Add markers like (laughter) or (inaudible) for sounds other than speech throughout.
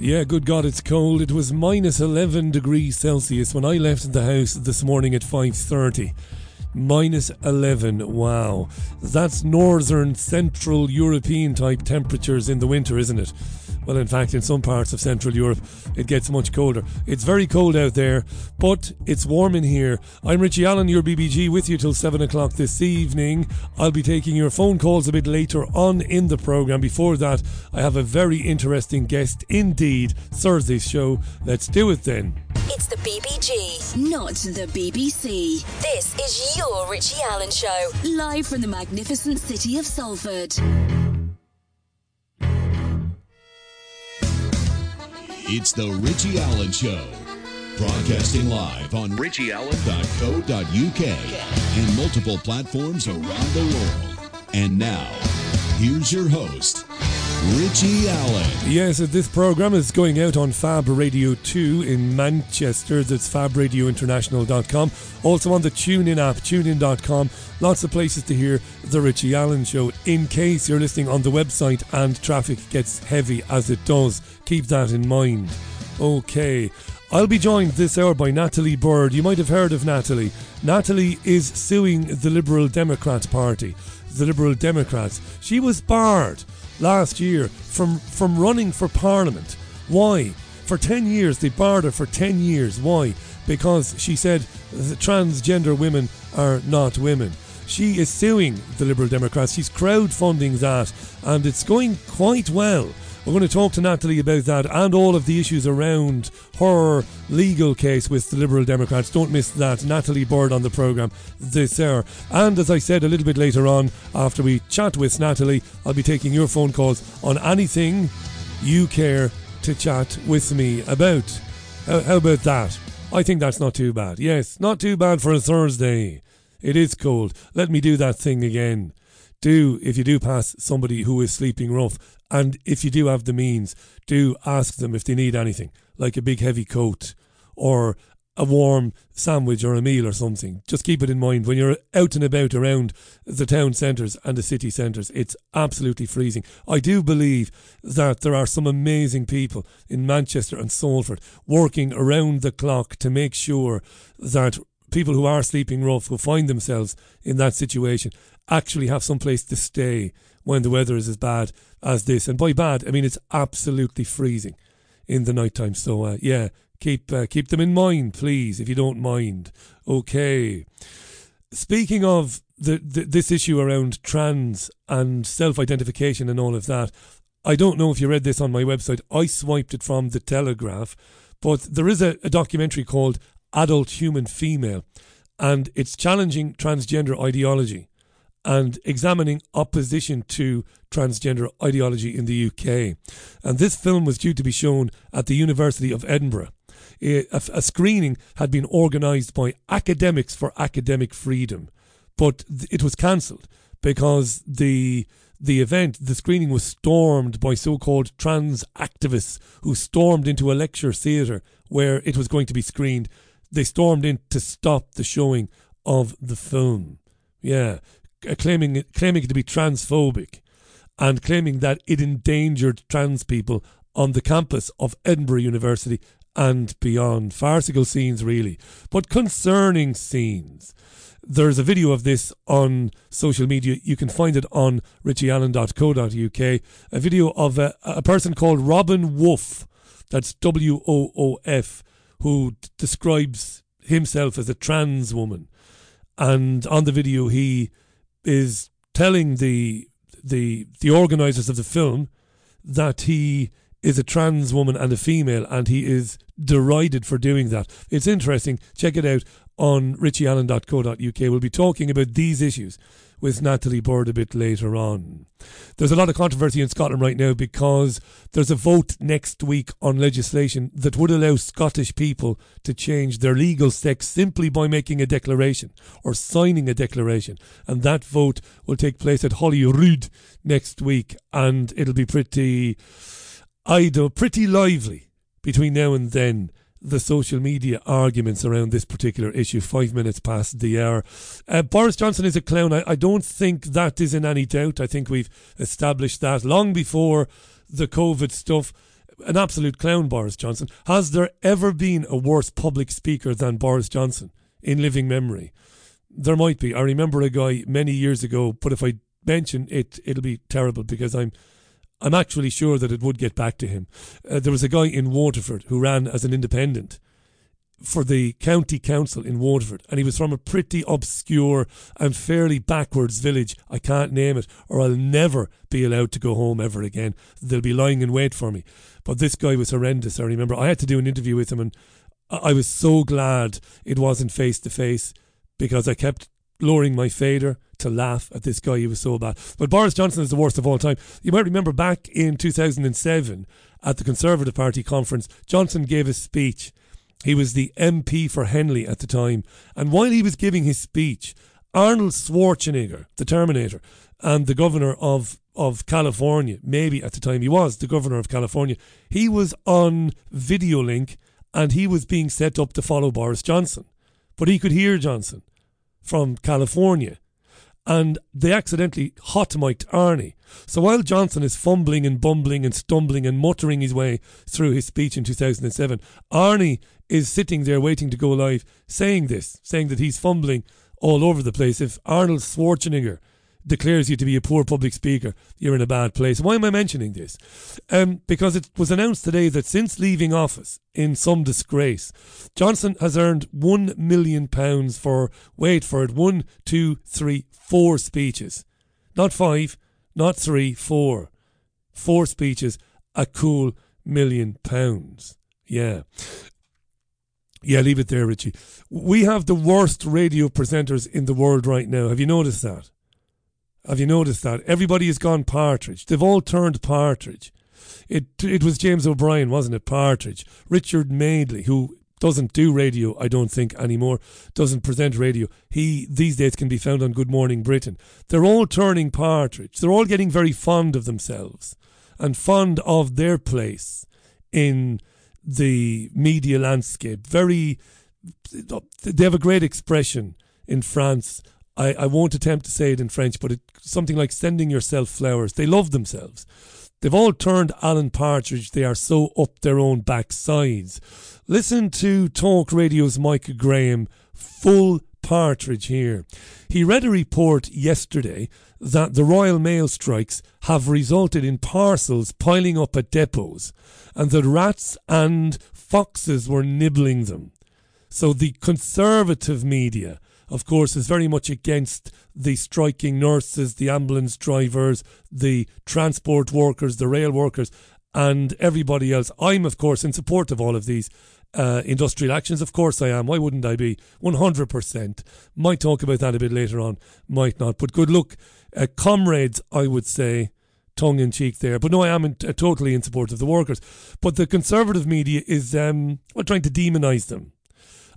Yeah, good God, it's cold. It was minus 11 degrees Celsius when I left the house this morning at 5:30. Minus 11. Wow. That's northern central European type temperatures in the winter, isn't it? Well, in fact, in some parts of Central Europe, it gets much colder. It's very cold out there, but it's warm in here. I'm Richie Allen, your BBG, with you till 7 o'clock this evening. I'll be taking your phone calls a bit later on in the programme. Before that, I have a very interesting guest indeed. Thursday's show. Let's do it then. It's the BBG, not the BBC. This is your Richie Allen Show, live from the magnificent city of Salford. It's the Richie Allen Show. Broadcasting live on richieallen.co.uk and multiple platforms around the world. And now, here's your host, Richie Allen. Yes, uh, this program is going out on Fab Radio 2 in Manchester. That's fabradiointernational.com. Also on the TuneIn app, tunein.com. Lots of places to hear The Richie Allen Show. In case you're listening on the website and traffic gets heavy as it does, keep that in mind. Okay. I'll be joined this hour by Natalie Bird. You might have heard of Natalie. Natalie is suing the Liberal Democrats Party. The Liberal Democrats. She was barred last year from, from running for Parliament. Why? For 10 years, they barred her for 10 years. Why? Because she said transgender women are not women. She is suing the Liberal Democrats. She's crowdfunding that, and it's going quite well. We're going to talk to Natalie about that and all of the issues around her legal case with the Liberal Democrats. Don't miss that. Natalie Bird on the programme this hour. And as I said a little bit later on, after we chat with Natalie, I'll be taking your phone calls on anything you care to chat with me about. How, how about that? I think that's not too bad. Yes, not too bad for a Thursday. It is cold. Let me do that thing again. Do, if you do pass somebody who is sleeping rough, and if you do have the means, do ask them if they need anything, like a big heavy coat or a warm sandwich or a meal or something. Just keep it in mind when you're out and about around the town centres and the city centres. It's absolutely freezing. I do believe that there are some amazing people in Manchester and Salford working around the clock to make sure that people who are sleeping rough, who find themselves in that situation, actually have some place to stay when the weather is as bad as this. And by bad, I mean it's absolutely freezing in the night time. So uh, yeah, keep uh, keep them in mind, please, if you don't mind. Okay. Speaking of the, the this issue around trans and self-identification and all of that, I don't know if you read this on my website. I swiped it from the Telegraph, but there is a, a documentary called Adult Human Female, and it's challenging transgender ideology and examining opposition to transgender ideology in the UK. And this film was due to be shown at the University of Edinburgh. A, a screening had been organised by Academics for Academic Freedom, but it was cancelled because the the event, the screening was stormed by so called trans activists who stormed into a lecture theatre where it was going to be screened. They stormed in to stop the showing of the film. Yeah, uh, claiming claiming it to be transphobic and claiming that it endangered trans people on the campus of Edinburgh University and beyond. Farcical scenes, really, but concerning scenes. There's a video of this on social media. You can find it on richieallen.co.uk. A video of a, a person called Robin Woof, that's W O O F, who describes himself as a trans woman. And on the video, he is telling the the the organizers of the film that he is a trans woman and a female and he is derided for doing that. It's interesting. Check it out on richieallen.co.uk. We'll be talking about these issues with Natalie Bird a bit later on. There's a lot of controversy in Scotland right now because there's a vote next week on legislation that would allow Scottish people to change their legal sex simply by making a declaration or signing a declaration. And that vote will take place at Holyrood next week and it'll be pretty, I don't, pretty lively between now and then the social media arguments around this particular issue five minutes past the hour. Uh, Boris Johnson is a clown. I, I don't think that is in any doubt. I think we've established that long before the COVID stuff. an absolute clown, Boris Johnson. Has there ever been a worse public speaker than Boris Johnson in living memory? There might be. I remember a guy many years ago, but if I mention it, it'll be terrible because I'm I'm actually sure that it would get back to him. Uh, there was a guy in Waterford who ran as an independent for the county council in Waterford, and he was from a pretty obscure and fairly backwards village. I can't name it, or I'll never be allowed to go home ever again. They'll be lying in wait for me. But this guy was horrendous. I remember I had to do an interview with him, and I was so glad it wasn't face to face because I kept lowering my fader to laugh at this guy. He was so bad. But Boris Johnson is the worst of all time. You might remember back in 2007 at the Conservative Party conference, Johnson gave a speech he was the MP for Henley at the time. And while he was giving his speech, Arnold Schwarzenegger, the Terminator, and the governor of, of California, maybe at the time he was the governor of California, he was on video link and he was being set up to follow Boris Johnson. But he could hear Johnson from California and they accidentally hot mic'd Arnie. So while Johnson is fumbling and bumbling and stumbling and muttering his way through his speech in 2007, Arnie is sitting there waiting to go live saying this, saying that he's fumbling all over the place. If Arnold Schwarzenegger declares you to be a poor public speaker, you're in a bad place. Why am I mentioning this? Um, because it was announced today that since leaving office in some disgrace, Johnson has earned one million pounds for, wait for it, one, two, three, four speeches. Not five, not three, four. Four speeches, a cool million pounds. Yeah. Yeah, leave it there, Richie. We have the worst radio presenters in the world right now. Have you noticed that? Have you noticed that? Everybody has gone Partridge. They've all turned Partridge. It it was James O'Brien, wasn't it? Partridge. Richard Madeley, who doesn't do radio, I don't think anymore, doesn't present radio. He these days can be found on Good Morning Britain. They're all turning Partridge. They're all getting very fond of themselves and fond of their place in the media landscape. Very, they have a great expression in France. I, I won't attempt to say it in French, but it's something like sending yourself flowers. They love themselves. They've all turned Alan Partridge. They are so up their own backsides. Listen to Talk Radio's Mike Graham, full Partridge here. He read a report yesterday that the Royal Mail strikes have resulted in parcels piling up at depots and that rats and foxes were nibbling them. So the conservative media, of course, is very much against the striking nurses, the ambulance drivers, the transport workers, the rail workers, and everybody else. I'm, of course, in support of all of these uh, industrial actions. Of course I am. Why wouldn't I be? 100%. Might talk about that a bit later on, might not. But good luck. Uh, comrades, I would say, tongue in cheek there. But no, I am in, uh, totally in support of the workers. But the conservative media is um, well, trying to demonise them.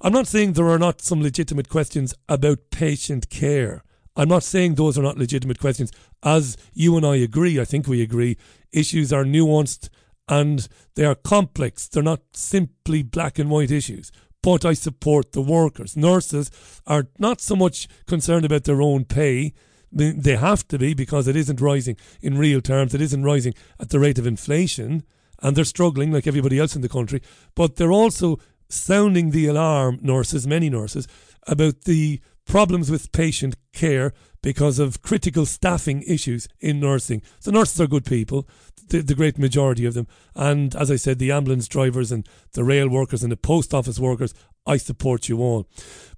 I'm not saying there are not some legitimate questions about patient care. I'm not saying those are not legitimate questions. As you and I agree, I think we agree, issues are nuanced and they are complex. They're not simply black and white issues. But I support the workers. Nurses are not so much concerned about their own pay. They have to be because it isn't rising in real terms. It isn't rising at the rate of inflation. And they're struggling like everybody else in the country. But they're also sounding the alarm, nurses, many nurses, about the problems with patient care because of critical staffing issues in nursing. So nurses are good people, the, the, great majority of them. And as I said, the ambulance drivers and the rail workers and the post office workers, I support you all.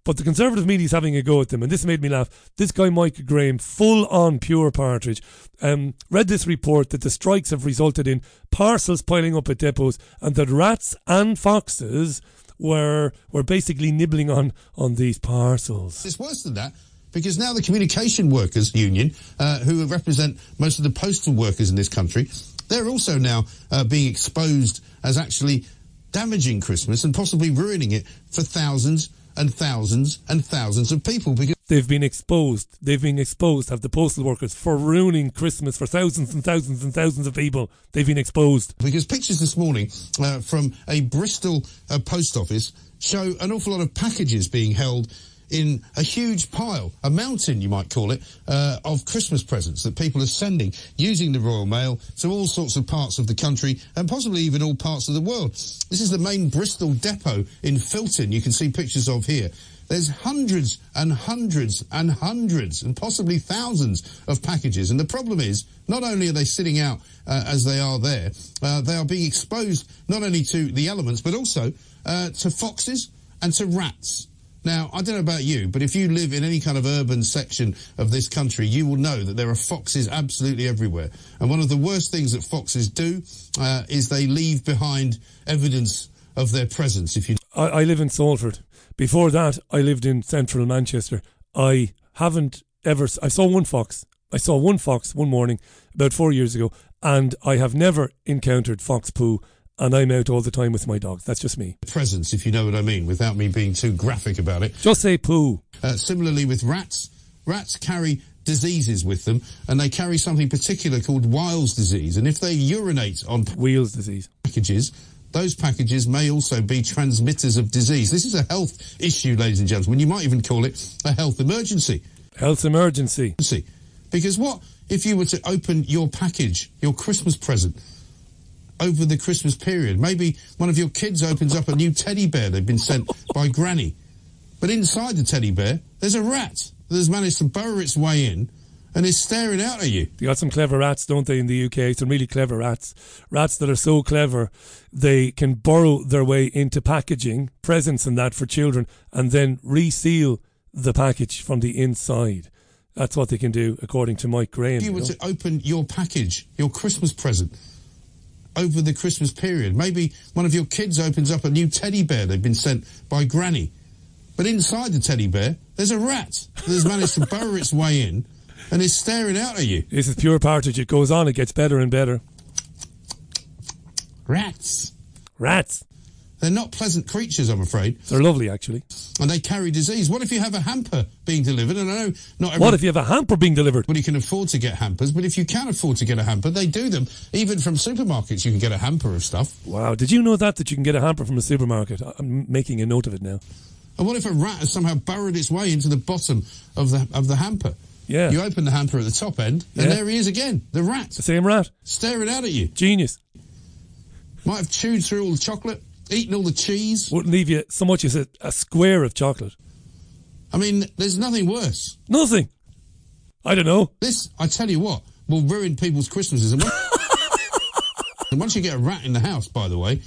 But the Conservative media is having a go at them, and this made me laugh. This guy, Mike Graham, full on pure partridge, um, read this report that the strikes have resulted in parcels piling up at depots and that rats and foxes were were basically nibbling on on these parcels. It's worse than that because now the Communication Workers Union, uh, who represent most of the postal workers in this country, they're also now uh, being exposed as actually damaging Christmas and possibly ruining it for thousands and thousands and thousands of people because they've been exposed. They've been exposed, have the postal workers, for ruining Christmas for thousands and thousands and thousands of people. They've been exposed. Because pictures this morning uh, from a Bristol uh, post office show an awful lot of packages being held in a huge pile, a mountain, you might call it, uh, of Christmas presents that people are sending using the Royal Mail to all sorts of parts of the country and possibly even all parts of the world. This is the main Bristol depot in Filton. You can see pictures of here. There's hundreds and hundreds and hundreds and possibly thousands of packages. And the problem is, not only are they sitting out uh, as they are there, uh, they are being exposed not only to the elements, but also uh, to foxes and to rats. Now, I don't know about you, but if you live in any kind of urban section of this country, you will know that there are foxes absolutely everywhere. And one of the worst things that foxes do uh, is they leave behind evidence of their presence. If you, I, I live in Salford. Before that, I lived in central Manchester. I haven't ever. I saw one fox. I saw one fox one morning about four years ago, and I have never encountered fox poo and I'm out all the time with my dogs. That's just me. presence, if you know what I mean, without me being too graphic about it. Just say poo. Uh, similarly with rats, rats carry diseases with them, and they carry something particular called Weil's disease. And if they urinate on Wheels disease. packages, those packages may also be transmitters of disease. This is a health issue, ladies and gentlemen. You might even call it a health emergency. Health emergency. See, Because what if you were to open your package, your Christmas present, over the Christmas period? Maybe one of your kids opens up a new teddy bear they've been sent by Granny. But inside the teddy bear, there's a rat that has managed to burrow its way in and is staring out at you. You got some clever rats, don't they, in the UK? Some really clever rats. Rats that are so clever they can burrow their way into packaging, presents and that for children, and then reseal the package from the inside. That's what they can do, according to Mike Graham. If you you were know. to open your package, your Christmas present, over the Christmas period, maybe one of your kids opens up a new teddy bear they've been sent by Granny. But inside the teddy bear, there's a rat that has managed to (laughs) burrow its way in and is staring out at you. This is pure partridge. It goes on, it gets better and better. Rats. Rats. They're not pleasant creatures, I'm afraid, They're lovely, actually. and they carry disease. What if you have a hamper being delivered? And I know not everyone, What if you have a hamper being delivered? Well, you can afford to get hampers, but if you can afford to get a hamper, they do them. Even from supermarkets, you can get a hamper of stuff. Wow, did you know that that you can get a hamper from a supermarket? I'm making a note of it now. And what if a rat has somehow burrowed its way into the bottom of the of the hamper? Yeah. You open the hamper at the top end, and Yeah. there he is again, the rat, The same rat. staring out at you. Genius. Might have chewed through all the chocolate, eaten all the cheese. Wouldn't leave you so much as a, a square of chocolate. I mean, there's nothing worse. Nothing. I don't know. This, I tell you what, will ruin people's Christmases. And, when- (laughs) and once you get a rat in the house, by the way,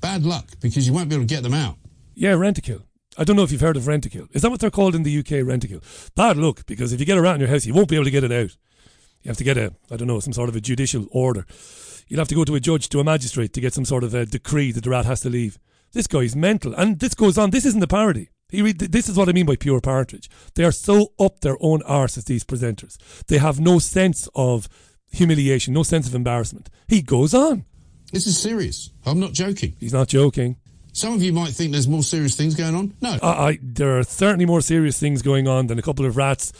bad luck because you won't be able to get them out. Yeah, Rentokil. I don't know if you've heard of Rentokil. Is that what they're called in the UK, Rentokil? Bad luck, because if you get a rat in your house, you won't be able to get it out. You have to get a, I don't know, some sort of a judicial order. You'll have to go to a judge, to a magistrate, to get some sort of a decree that the rat has to leave. This guy's mental. And this goes on. This isn't a parody. He read, this is what I mean by pure partridge. They are so up their own arse as these presenters. They have no sense of humiliation, no sense of embarrassment. He goes on. This is serious. I'm not joking. He's not joking. Some of you might think there's more serious things going on. No. I, I, there are certainly more serious things going on than a couple of rats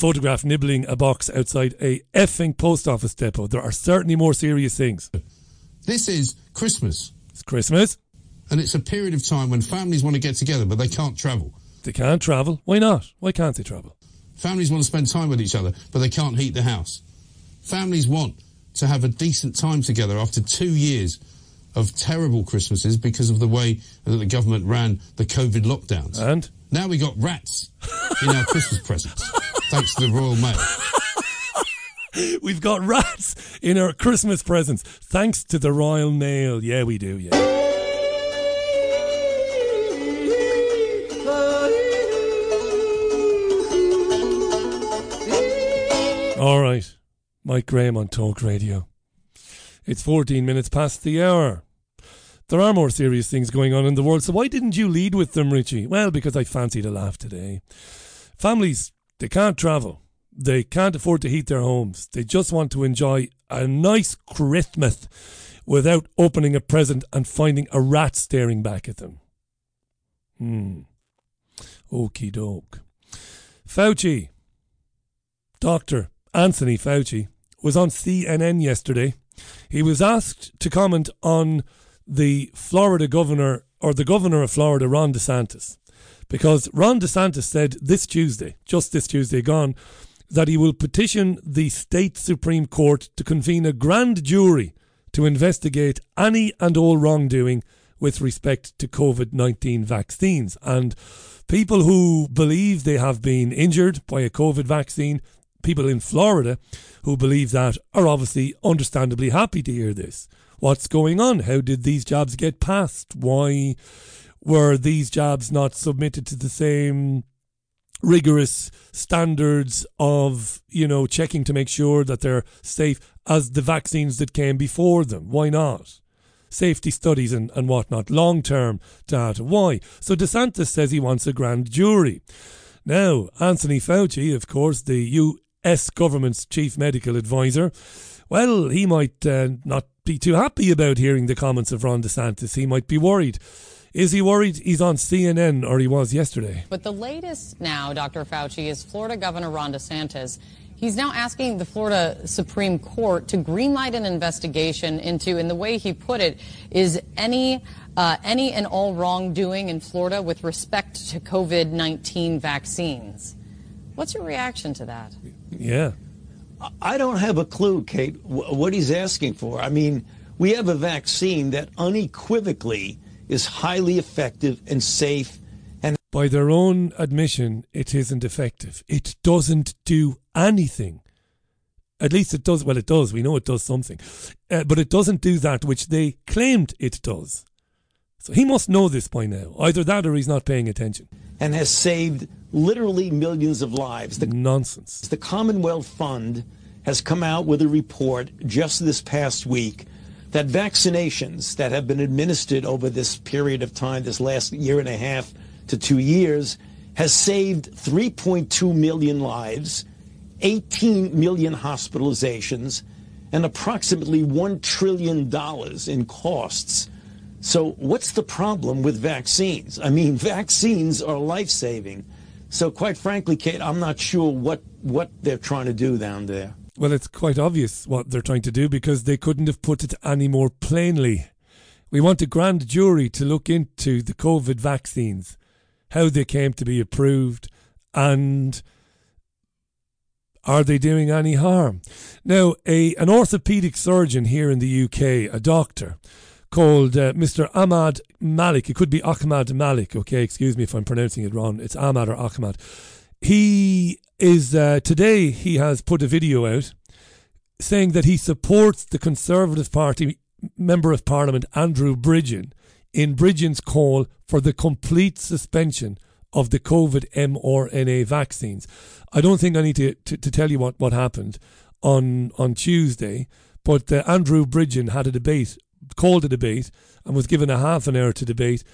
photographed nibbling a box outside a effing post office depot. There are certainly more serious things. This is Christmas, It's Christmas. and it's a period of time when families want to get together, but they can't travel. They can't travel. Why not? Why can't they travel? Families want to spend time with each other, but they can't heat the house. Families want to have a decent time together after two years of terrible Christmases because of the way that the government ran the COVID lockdowns. And now we got rats in our Christmas presents, (laughs) thanks to the Royal Mail. (laughs) we've got rats in our Christmas presents thanks to the Royal Mail. Yeah, we do. Yeah. All right. Mike Graham on Talk Radio. It's 14 minutes past the hour. There are more serious things going on in the world, so why didn't you lead with them, Richie? Well, because I fancied a laugh today. Families, they can't travel. They can't afford to heat their homes. They just want to enjoy a nice Christmas without opening a present and finding a rat staring back at them. Hmm. Okie doke. Fauci, Dr. Anthony Fauci, was on CNN yesterday. He was asked to comment on the Florida governor, or the governor of Florida, Ron DeSantis. Because Ron DeSantis said this Tuesday, just this Tuesday gone, that he will petition the state Supreme Court to convene a grand jury to investigate any and all wrongdoing with respect to COVID 19 vaccines. And people who believe they have been injured by a COVID vaccine, people in Florida who believe that, are obviously understandably happy to hear this. What's going on? How did these jobs get passed? Why were these jobs not submitted to the same rigorous standards of, you know, checking to make sure that they're safe as the vaccines that came before them? Why not? Safety studies and, and whatnot, long term data. Why? So DeSantis says he wants a grand jury. Now, Anthony Fauci, of course, the US government's chief medical advisor, well, he might uh, not be too happy about hearing the comments of Ron DeSantis. He might be worried is he worried he's on CNN or he was yesterday? But the latest now, Dr. Fauci, is Florida Governor Ron DeSantis. He's now asking the Florida Supreme Court to greenlight an investigation into, in the way he put it, is any uh, any and all wrongdoing in Florida with respect to COVID 19 vaccines. What's your reaction to that? Yeah. I don't have a clue, Kate, what he's asking for. I mean, we have a vaccine that unequivocally is highly effective and safe. And by their own admission, it isn't effective. It doesn't do anything. At least it does. Well, it does. We know it does something, uh, but it doesn't do that which they claimed it does. So he must know this by now. Either that, or he's not paying attention. And has saved literally millions of lives. The, Nonsense. The Commonwealth Fund has come out with a report just this past week that vaccinations that have been administered over this period of time, this last year and a half to two years, has saved 3.2 million lives, 18 million hospitalizations, and approximately $1 trillion in costs. So, what's the problem with vaccines? I mean, (laughs) vaccines are life saving. So, quite frankly, Kate, I'm not sure what, what they're trying to do down there. Well, it's quite obvious what they're trying to do because they couldn't have put it any more plainly. We want a grand jury to look into the COVID vaccines, how they came to be approved, and are they doing any harm? Now, a an orthopedic surgeon here in the UK, a doctor called uh, Mr. Ahmad Malik. It could be Ahmad Malik. Okay, excuse me if I'm pronouncing it wrong. It's Ahmad or Ahmad. He is uh, today he has put a video out saying that he supports the Conservative Party member of Parliament Andrew Bridgen in Bridgen's call for the complete suspension of the COVID mRNA vaccines. I don't think I need to, to, to tell you what, what happened on on Tuesday, but uh, Andrew Bridgen had a debate, called a debate, and was given a half an hour to debate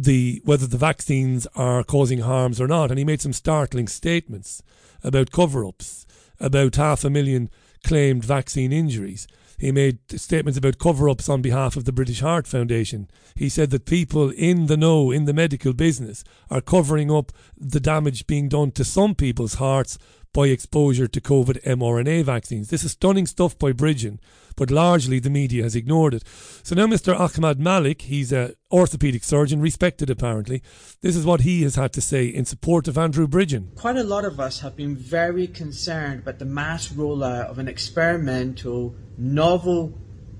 the whether the vaccines are causing harms or not, and he made some startling statements about cover ups, about half a million claimed vaccine injuries. He made statements about cover ups on behalf of the British Heart Foundation. He said that people in the know, in the medical business, are covering up the damage being done to some people's hearts by exposure to COVID mRNA vaccines. This is stunning stuff by Bridgen, but largely the media has ignored it. So now Mr. Ahmad Malik, he's an orthopedic surgeon, respected apparently. This is what he has had to say in support of Andrew Bridgen. Quite a lot of us have been very concerned about the mass rollout of an experimental, novel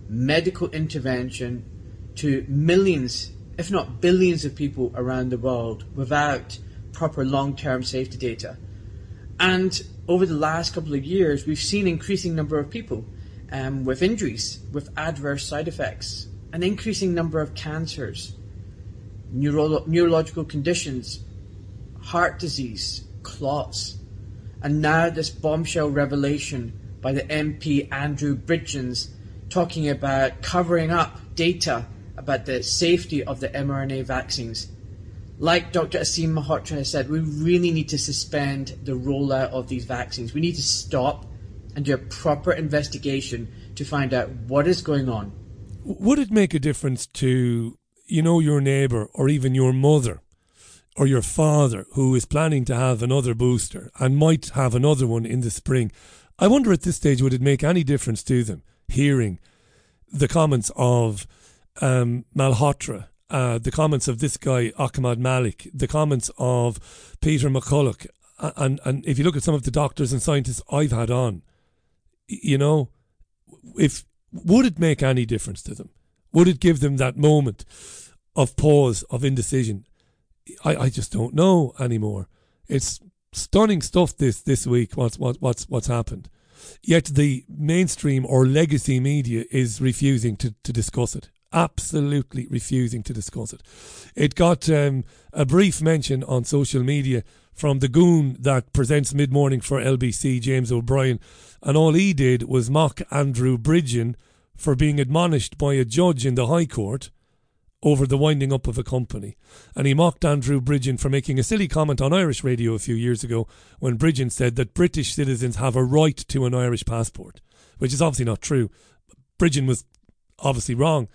medical intervention to millions, if not billions, of people around the world without proper long term safety data. And over the last couple of years, we've seen increasing number of people um, with injuries, with adverse side effects, an increasing number of cancers, neuro- neurological conditions, heart disease, clots, and now this bombshell revelation by the MP Andrew Bridgens talking about covering up data about the safety of the mRNA vaccines like Dr. Aseem Malhotra has said, we really need to suspend the rollout of these vaccines. We need to stop and do a proper investigation to find out what is going on. Would it make a difference to, you know, your neighbour or even your mother or your father who is planning to have another booster and might have another one in the spring? I wonder at this stage, would it make any difference to them hearing the comments of um, Malhotra uh, the comments of this guy Ahmad Malik, the comments of Peter McCullough, and and if you look at some of the doctors and scientists I've had on, you know, if would it make any difference to them? Would it give them that moment of pause, of indecision? I, I just don't know anymore. It's stunning stuff this this week. What's what, what's what's happened? Yet the mainstream or legacy media is refusing to, to discuss it. Absolutely refusing to discuss it. It got um, a brief mention on social media from the goon that presents mid morning for LBC, James O'Brien, and all he did was mock Andrew Bridgen for being admonished by a judge in the High Court over the winding up of a company. And he mocked Andrew Bridgen for making a silly comment on Irish radio a few years ago when Bridgen said that British citizens have a right to an Irish passport, which is obviously not true. Bridgen was obviously wrong.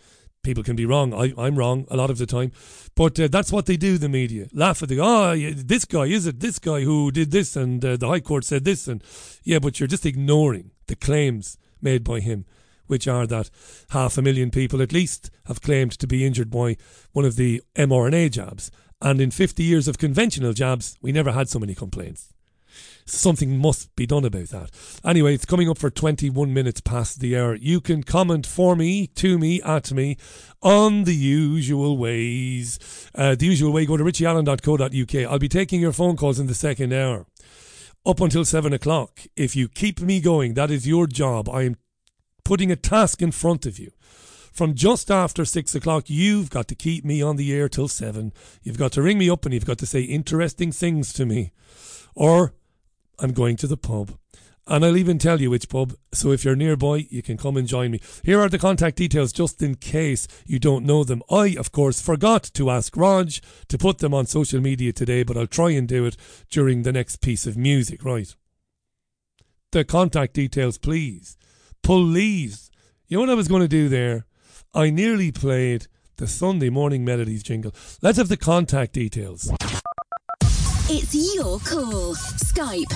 People can be wrong. I, I'm wrong a lot of the time. But uh, that's what they do, the media. Laugh at the, oh, this guy, is it this guy who did this and uh, the High Court said this? And yeah, but you're just ignoring the claims made by him which are that half a million people at least have claimed to be injured by one of the mRNA jabs. And in 50 years of conventional jabs, we never had so many complaints. Something must be done about that. Anyway, it's coming up for 21 minutes past the hour. You can comment for me, to me, at me, on the usual ways. Uh, the usual way, go to richieallen.co.uk. I'll be taking your phone calls in the second hour up until seven o'clock. If you keep me going, that is your job. I am putting a task in front of you. From just after six o'clock, you've got to keep me on the air till seven. You've got to ring me up and you've got to say interesting things to me. Or I'm going to the pub. And I'll even tell you which pub, so if you're nearby, you can come and join me. Here are the contact details just in case you don't know them. I, of course, forgot to ask Raj to put them on social media today, but I'll try and do it during the next piece of music, right? The contact details, please. Please. You know what I was going to do there? I nearly played the Sunday morning melodies jingle. Let's have the contact details. It's your call. Skype,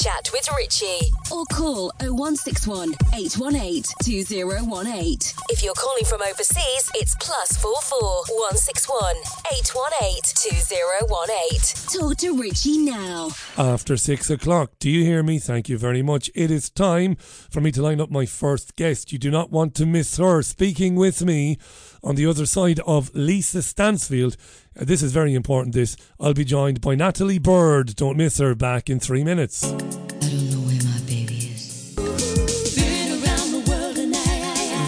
chat with Richie, or call 0161 818 2018. If you're calling from overseas, it's plus 44 161 818 2018. Talk to Richie now. After six o'clock. Do you hear me? Thank you very much. It is time for me to line up my first guest. You do not want to miss her. Speaking with me on the other side of Lisa Stansfield. Uh, this is very important. This I'll be joined by Natalie Bird. Don't miss her. Back in three minutes.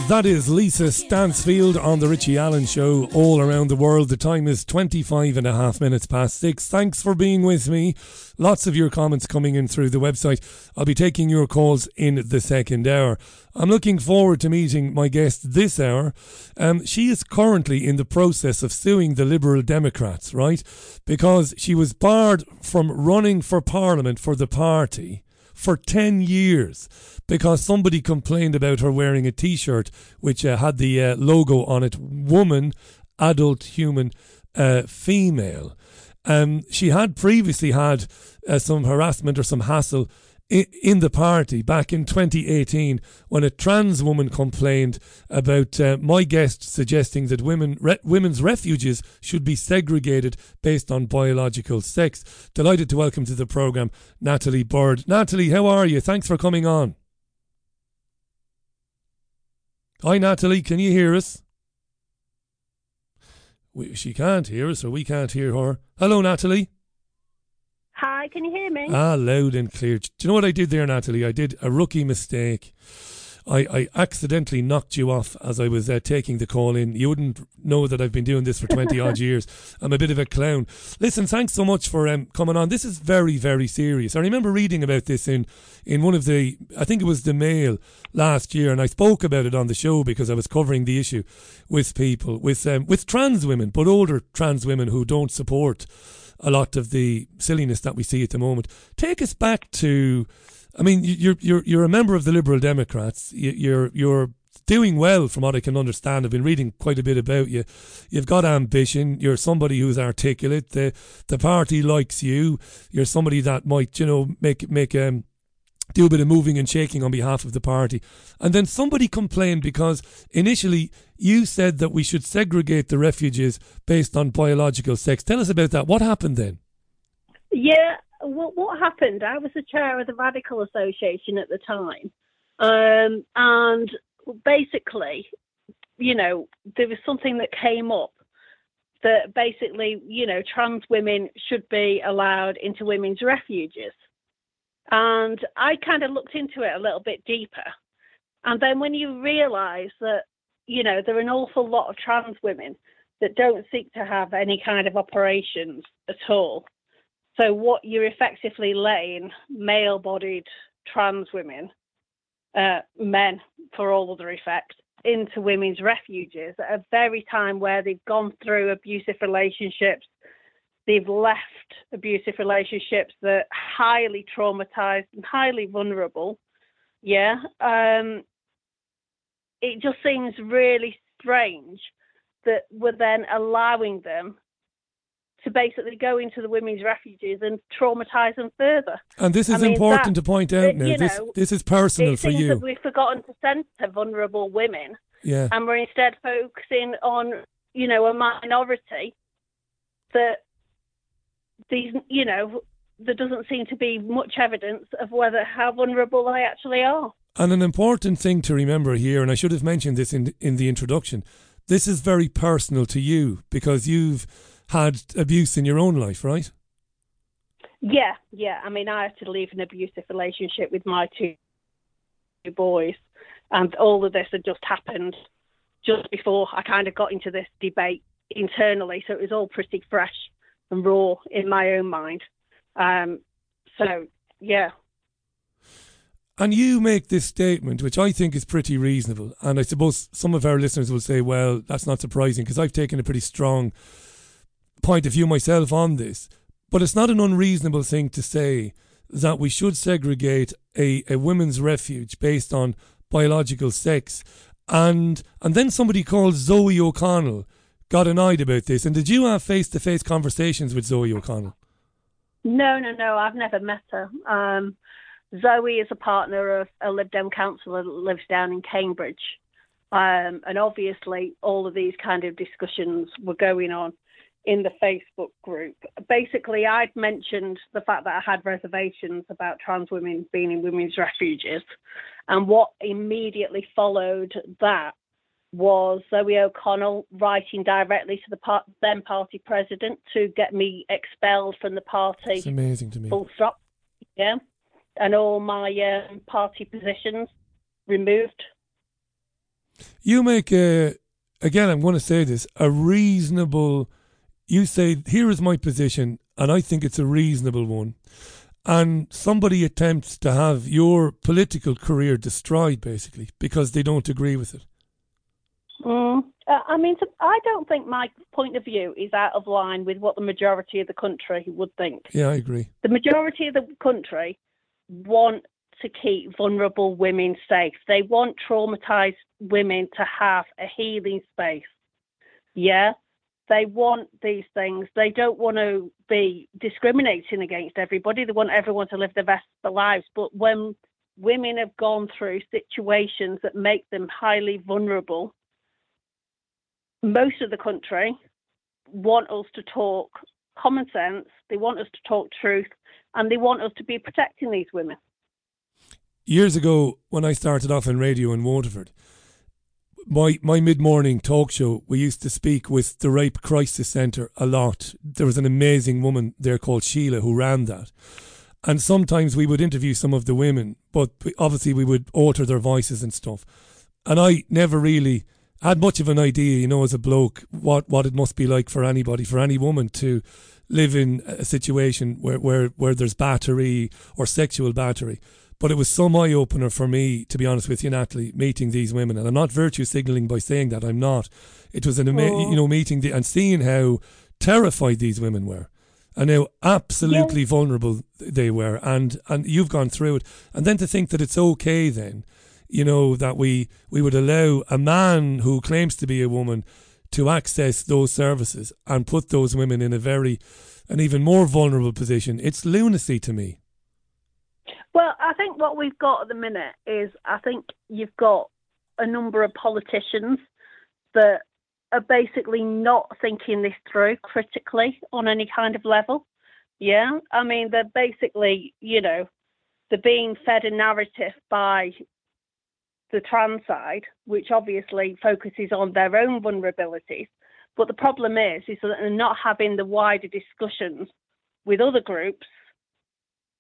That is Lisa Stansfield on the Richie Allen Show all around the world. The time is 25 and a half minutes past six. Thanks for being with me. Lots of your comments coming in through the website. I'll be taking your calls in the second hour. I'm looking forward to meeting my guest this hour. Um, she is currently in the process of suing the Liberal Democrats, right? Because she was barred from running for Parliament for the party for 10 years because somebody complained about her wearing a t shirt which uh, had the uh, logo on it woman, adult, human, uh, female. Um, she had previously had uh, some harassment or some hassle in, the party back in 2018 when a trans woman complained about uh, my guest suggesting that women re- women's refuges should be segregated based on biological sex. Delighted to welcome to the program Natalie Bird. Natalie, how are you? Thanks for coming on. Hi, Natalie. Can you hear us? We, she can't hear us, or we can't hear her. Hello, Natalie. Hi, can you hear me? Ah, loud and clear. Do you know what I did there, Natalie? I did a rookie mistake. I, I accidentally knocked you off as I was uh, taking the call in. You wouldn't know that I've been doing this for 20 odd (laughs) years. I'm a bit of a clown. Listen, thanks so much for um, coming on. This is very, very serious. I remember reading about this in, in one of the, I think it was the Mail last year, and I spoke about it on the show because I was covering the issue with people, with, um, with trans women, but older trans women who don't support a lot of the silliness that we see at the moment. Take us back to, I mean, you're you're you're a member of the Liberal Democrats. You're you're doing well, from what I can understand. I've been reading quite a bit about you. You've got ambition. You're somebody who's articulate. The the party likes you. You're somebody that might, you know, make make um do a bit of moving and shaking on behalf of the party. And then somebody complained because initially you said that we should segregate the refugees based on biological sex. Tell us about that. What happened then? Yeah, what, what happened? I was the chair of the Radical Association at the time. Um, and basically, you know, there was something that came up that basically, you know, trans women should be allowed into women's refuges. And I kind of looked into it a little bit deeper. And then when you realize that, you know, there are an awful lot of trans women that don't seek to have any kind of operations at all. So what you're effectively letting male bodied trans women, uh, men for all other effects, into women's refuges at a very time where they've gone through abusive relationships, they've left abusive relationships that highly traumatized and highly vulnerable. Yeah. Um, it just seems really strange that we're then allowing them to basically go into the women's refuges and traumatize them further. And this is I mean, important that- to point out now. you This know, this is personal for you. we've forgotten to centre vulnerable women, Yeah. and we're instead focusing on, you know, a minority that these, you know, there doesn't seem to be much evidence of whether how vulnerable they actually are. And an important thing to remember here, and I should have mentioned this in in the introduction, this is very personal to you because you've had abuse in your own life, right? Yeah, yeah. I mean, I had to leave an abusive relationship with my two boys, and all of this had just happened just before I kind of got into this debate internally. So it was all pretty fresh and raw in my own mind. Um, so, yeah. And you make this statement, which I think is pretty reasonable. And I suppose some of our listeners will say, well, that's not surprising because I've taken a pretty strong point of view myself on this. But it's not an unreasonable thing to say that we should segregate a, a women's refuge based on biological sex. And and then somebody called Zoe O'Connell got annoyed about this. And did you have face to face conversations with Zoe O'Connell? No, no, no. I've never met her. Um, Zoe is a partner of a Lib Dem councillor that lives down in Cambridge. Um, and obviously, all of these kind of discussions were going on in the Facebook group. Basically, I'd mentioned the fact that I had reservations about trans women being in women's refuges. And what immediately followed that was Zoe O'Connell writing directly to the par- then party president to get me expelled from the party. It's amazing to me. Full stop. Yeah. And all my um, party positions removed. You make a, again, I'm going to say this, a reasonable, you say, here is my position, and I think it's a reasonable one. And somebody attempts to have your political career destroyed, basically, because they don't agree with it. Mm. Uh, I mean, I don't think my point of view is out of line with what the majority of the country would think. Yeah, I agree. The majority of the country want to keep vulnerable women safe. They want traumatized women to have a healing space. Yeah. They want these things. They don't want to be discriminating against everybody. They want everyone to live their best of their lives. But when women have gone through situations that make them highly vulnerable, most of the country want us to talk common sense, they want us to talk truth, and they want us to be protecting these women. Years ago, when I started off in radio in Waterford, my, my mid morning talk show, we used to speak with the Rape Crisis Centre a lot. There was an amazing woman there called Sheila who ran that. And sometimes we would interview some of the women, but obviously we would alter their voices and stuff. And I never really had much of an idea, you know, as a bloke, what, what it must be like for anybody, for any woman to live in a situation where, where, where there's battery or sexual battery. But it was some eye opener for me, to be honest with you, Natalie, meeting these women. And I'm not virtue signaling by saying that. I'm not. It was an ama- Oh. you know meeting the, and seeing how terrified these women were, and how absolutely vulnerable they were. And and you've gone through it. And then to think that it's okay then, you know, that we we would allow a man who claims to be a woman to access those services and put those women in a very an even more vulnerable position. It's lunacy to me. Well, I think what we've got at the minute is I think you've got a number of politicians that are basically not thinking this through critically on any kind of level. Yeah, I mean, they're basically, you know, they're being fed a narrative by the trans side, which obviously focuses on their own vulnerabilities. But the problem is, is that they're not having the wider discussions with other groups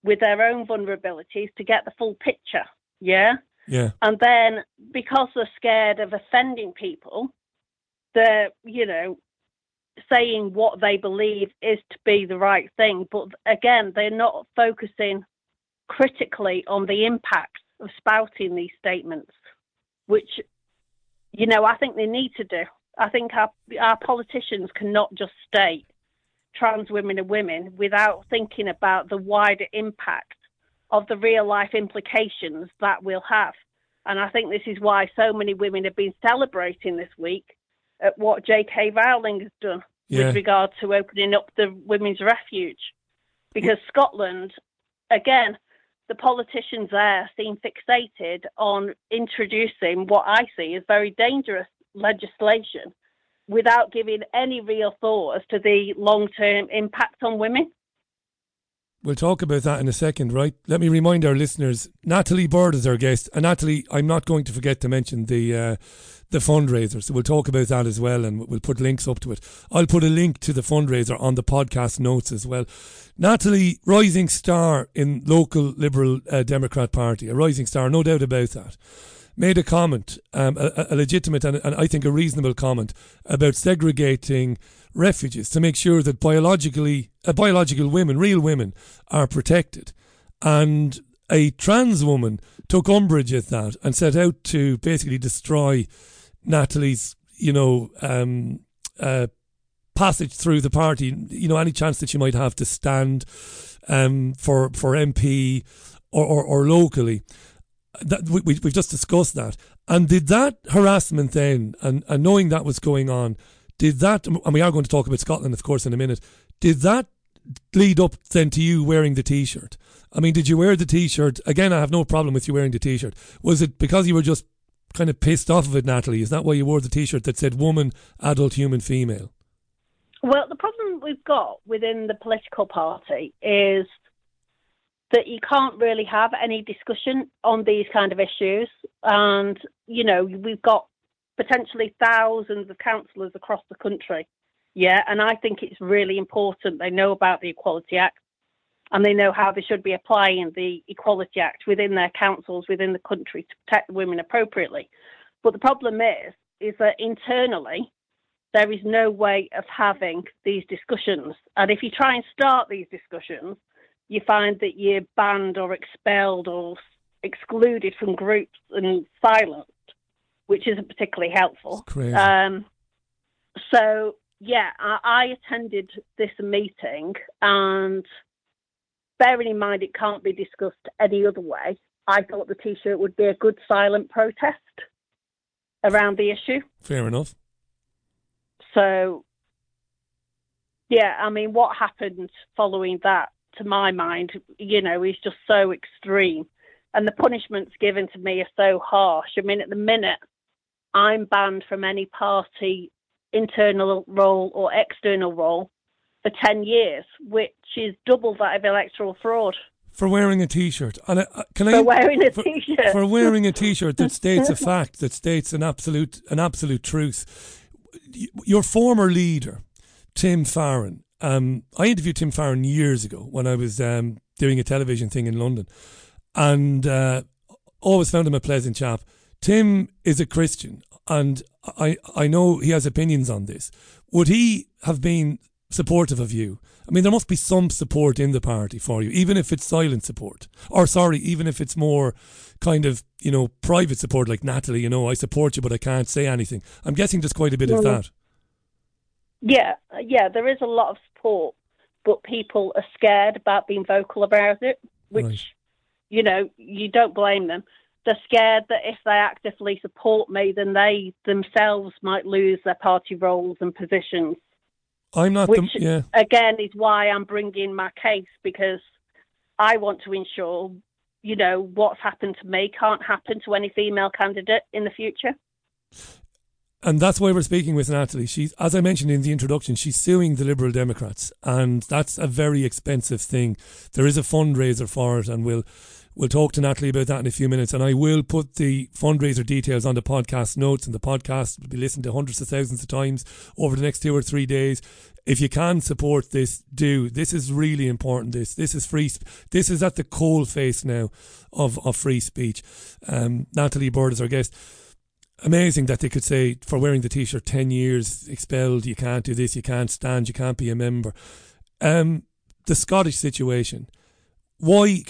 with their own vulnerabilities to get the full picture. Yeah. Yeah. And then because they're scared of offending people, they're, you know, saying what they believe is to be the right thing. But again, they're not focusing critically on the impact of spouting these statements, which, you know, I think they need to do. I think our, our politicians cannot just state trans women are women without thinking about the wider impact of the real life implications that will have. And I think this is why so many women have been celebrating this week at what J.K. Rowling has done Yeah. with regard to opening up the women's refuge. Because Scotland, again, the politicians there seem fixated on introducing what I see as very dangerous legislation without giving any real thought as to the long term impact on women. We'll talk about that in a second, right? Let me remind our listeners: Natalie Bird is our guest, and Natalie, I'm not going to forget to mention the uh, the fundraiser. So we'll talk about that as well, and we'll put links up to it. I'll put a link to the fundraiser on the podcast notes as well. Natalie, rising star in local Liberal uh, Democrat Party, a rising star, no doubt about that. Made a comment, um, a, a legitimate and, and I think a reasonable comment about segregating refugees to make sure that biologically, uh, biological women, real women, are protected. And a trans woman took umbrage at that and set out to basically destroy Natalie's, you know, um, uh, passage through the party. You know, any chance that she might have to stand um, for for MP or, or, or locally. That we, we- we've just discussed that. And did that harassment then, and, and knowing that was going on, did that, and we are going to talk about Scotland, of course, in a minute, did that lead up then to you wearing the t shirt? I mean, did you wear the t shirt? Again, I have no problem with you wearing the t shirt. Was it because you were just kind of pissed off of it, Natalie? Is that why you wore the t shirt that said woman, adult, human, female? Well, the problem we've got within the political party is that you can't really have any discussion on these kind of issues. And, you know, we've got potentially thousands of councillors across the country. Yeah, and I think it's really important they know about the Equality Act and they know how they should be applying the Equality Act within their councils, within the country to protect women appropriately. But the problem is, is that internally, there is no way of having these discussions. And if you try and start these discussions, you find that you're banned or expelled or excluded from groups and silenced, which isn't particularly helpful. Um, so, yeah, I, I attended this meeting, and bearing in mind it can't be discussed any other way, I thought the t shirt would be a good silent protest around the issue. Fair enough. So, yeah, I mean, what happened following that, to my mind, you know, is just so extreme. And the punishments given to me are so harsh. I mean, at the minute, I'm banned from any party internal role or external role for 10 years, which is double that of electoral fraud. For wearing a t-shirt, and uh, can I For wearing a for, t-shirt. for wearing a t-shirt that states a (laughs) fact, that states an absolute an absolute truth. Your former leader, Tim Farron. Um, I interviewed Tim Farron years ago when I was um, doing a television thing in London, and uh, always found him a pleasant chap. Tim is a Christian, and I I know he has opinions on this. Would he have been supportive of you? I mean, there must be some support in the party for you, even if it's silent support, or sorry, even if it's more kind of you know private support, like Natalie. You know, I support you, but I can't say anything. I'm guessing there's quite a bit of that. Yeah, uh, yeah, there is a lot of support, but people are scared about being vocal about it, which, Right. you know, you don't blame them. They're scared that if they actively support me, then they themselves might lose their party roles and positions, I'm not which, the yeah. again, is why I'm bringing my case because I want to ensure you know, what's happened to me can't happen to any female candidate in the future. And that's why we're speaking with Natalie. She's, as I mentioned in the introduction, she's suing the Liberal Democrats, and that's a very expensive thing. There is a fundraiser for it, and we'll we'll talk to Natalie about that in a few minutes. And I will put the fundraiser details on the podcast notes, and the podcast will be listened to hundreds of thousands of times over the next two or three days. If you can support this, do. This is really important. This this is free. This is at the coal face now of of free speech. Um, Natalie Bird is our guest amazing that they could say for wearing the t-shirt 10 years expelled you can't do this you can't stand you can't be a member. Um, the scottish situation. Why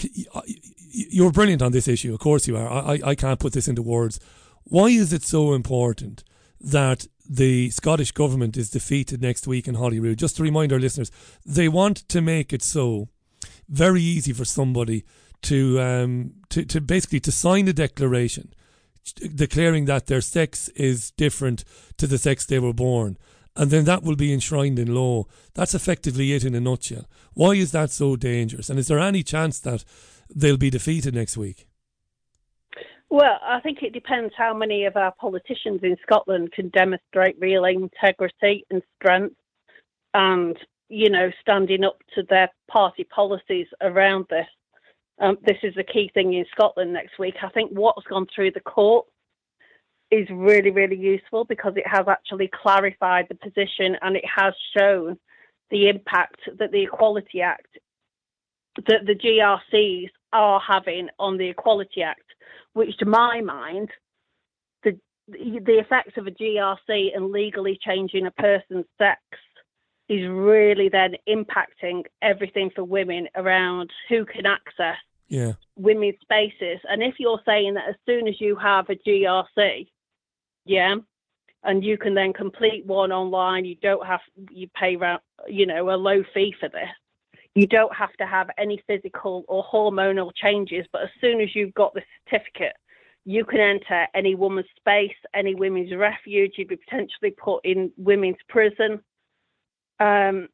you're brilliant on this issue of course you are. I, I can't put this into words. Why is it so important that the Scottish government is defeated next week in Holyrood? Just to remind our listeners they want to make it so very easy for somebody to um, to, to basically to sign a declaration declaring that their sex is different to the sex they were born. And then that will be enshrined in law. That's effectively it in a nutshell. Why is that so dangerous? And is there any chance that they'll be defeated next week? Well, I think it depends how many of our politicians in Scotland can demonstrate real integrity and strength and, you know, standing up to their party policies around this. Um, this is the key thing in Scotland next week. I think what's gone through the court is really, really useful because it has actually clarified the position and it has shown the impact that the Equality Act, that the GRCs are having on the Equality Act, which to my mind, the the effects of a GRC and legally changing a person's sex is really then impacting everything for women around who can access yeah. women's spaces. And if you're saying that as soon as you have a GRC, yeah, and you can then complete one online, you don't have you pay you know a low fee for this. You don't have to have any physical or hormonal changes, but as soon as you've got the certificate, you can enter any woman's space, any women's refuge. You'd be potentially put in women's prison. Um,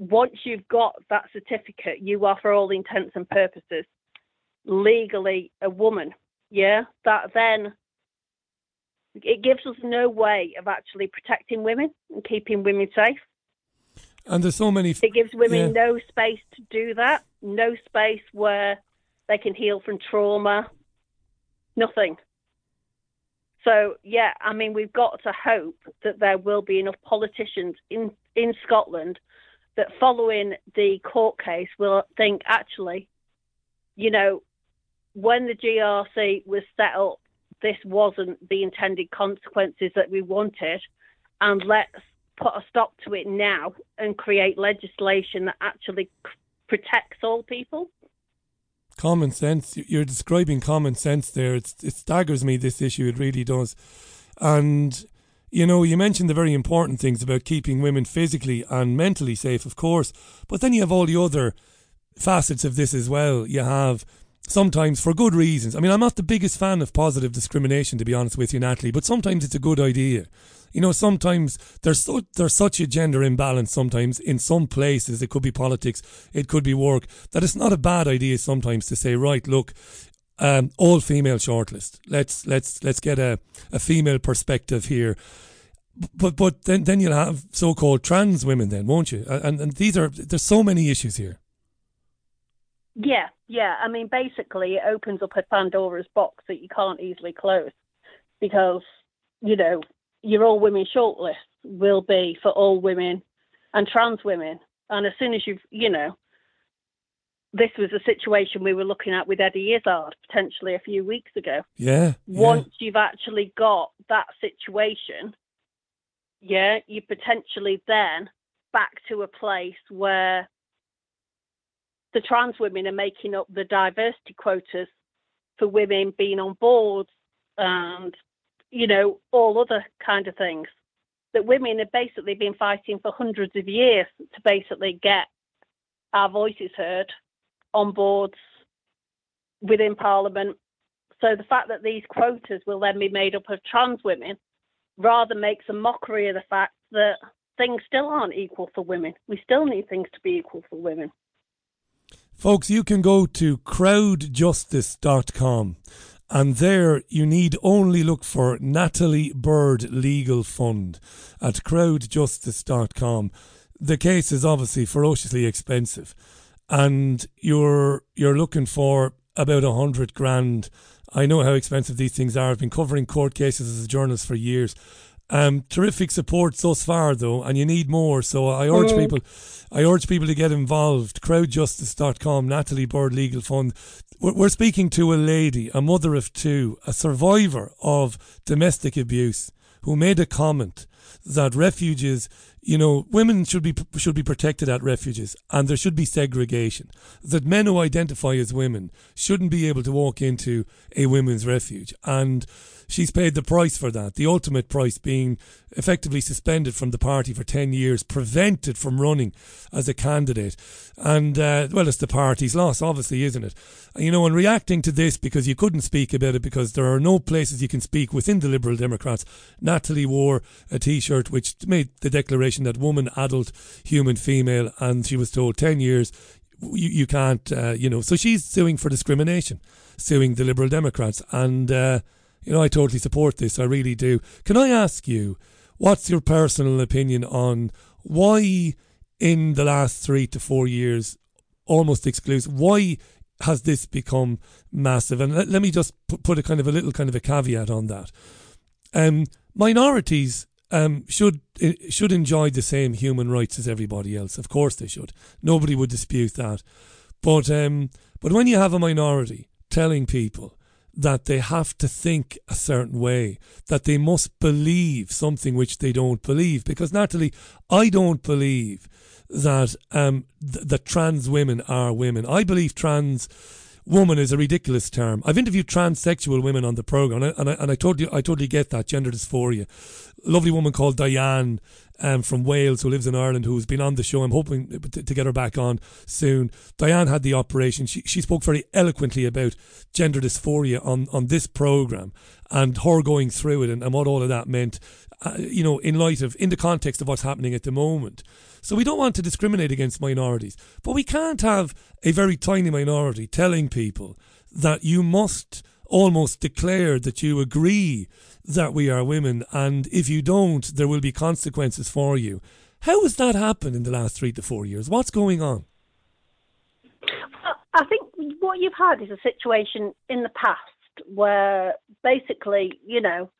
once you've got that certificate, you are, for all intents and purposes, legally a woman. Yeah, that then it gives us no way of actually protecting women and keeping women safe. And there's so many. F- it gives women yeah. no space to do that, no space where they can heal from trauma, nothing. So yeah, I mean, we've got to hope that there will be enough politicians in in Scotland that following the court case will think actually, you know, when the GRC was set up, this wasn't the intended consequences that we wanted, and let's put a stop to it now and create legislation that actually protects all people. Common sense. You're describing common sense there. It's, it staggers me, this issue. It really does. And, you know, you mentioned the very important things about keeping women physically and mentally safe, of course. But then you have all the other facets of this as well. You have sometimes for good reasons. I mean, I'm not the biggest fan of positive discrimination, to be honest with you, Natalie, but sometimes it's a good idea. You know, sometimes there's so, there's such a gender imbalance. Sometimes in some places, it could be politics, it could be work. That it's not a bad idea sometimes to say, right, look, um, all female shortlist. Let's let's let's get a, a female perspective here. But but then then you'll have so called trans women, then won't you? And and these are there's so many issues here. Yeah, yeah. I mean, basically, it opens up a Pandora's box that you can't easily close because, you know, your all women shortlist will be for all women and trans women. And as soon as you've, you know, this was a situation we were looking at with Eddie Izzard potentially a few weeks ago. Yeah. Once yeah. you've actually got that situation, yeah, you potentially then back to a place where the trans women are making up the diversity quotas for women being on boards and you know all other kind of things that women have basically been fighting for hundreds of years to basically get our voices heard on boards within parliament. So the fact that these quotas will then be made up of trans women rather makes a mockery of the fact that things still aren't equal for women. We still need things to be equal for women. Folks, you can go to crowdjustice.com and there you need only look for Natalie Bird Legal Fund at crowdjustice.com. The case is obviously ferociously expensive and you're you're looking for about a hundred grand. I know how expensive these things are. I've been covering court cases as a journalist for years. Um, terrific support thus far, though, and you need more. So I urge mm. people, I urge people to get involved. Crowdjustice.com, Natalie Bird Legal Fund. We're, we're speaking to a lady, a mother of two, a survivor of domestic abuse, who made a comment that refuges, you know, women should be should be protected at refuges, and there should be segregation. That men who identify as women shouldn't be able to walk into a women's refuge, and she's paid the price for that. The ultimate price being effectively suspended from the party for 10 years, prevented from running as a candidate. And, uh, well, it's the party's loss, obviously, isn't it? You know, and reacting to this because you couldn't speak about it because there are no places you can speak within the Liberal Democrats, Natalie wore a t shirt which made the declaration that woman, adult, human, female, and she was told 10 years. You, you can't, uh, you know, so she's suing for discrimination, suing the Liberal Democrats. And, uh, you know, I totally support this. I really do. Can I ask you, what's your personal opinion on why, in the last three to four years, almost exclusive, why has this become massive? And let, let me just put, put a kind of a little kind of a caveat on that. Um, minorities um, should should enjoy the same human rights as everybody else. Of course, they should. Nobody would dispute that. But um, but when you have a minority telling people that they have to think a certain way, that they must believe something which they don't believe. Because Natalie, I don't believe that um, th- that trans women are women. I believe trans woman is a ridiculous term. I've interviewed transsexual women on the program, and I, and I, and I totally I totally get that gender dysphoria. lovely woman called Diane um, from Wales who lives in Ireland who's been on the show. I'm hoping to, to, get her back on soon. Diane had the operation. She, she spoke very eloquently about gender dysphoria on, on this program and her going through it and, and what all of that meant, uh, you know, in light of, in the context of what's happening at the moment. So we don't want to discriminate against minorities, but we can't have a very tiny minority telling people that you must almost declare that you agree that we are women, and if you don't, there will be consequences for you. How has that happened in the last three to four years? What's going on? I think what you've had is a situation in the past where basically, you know,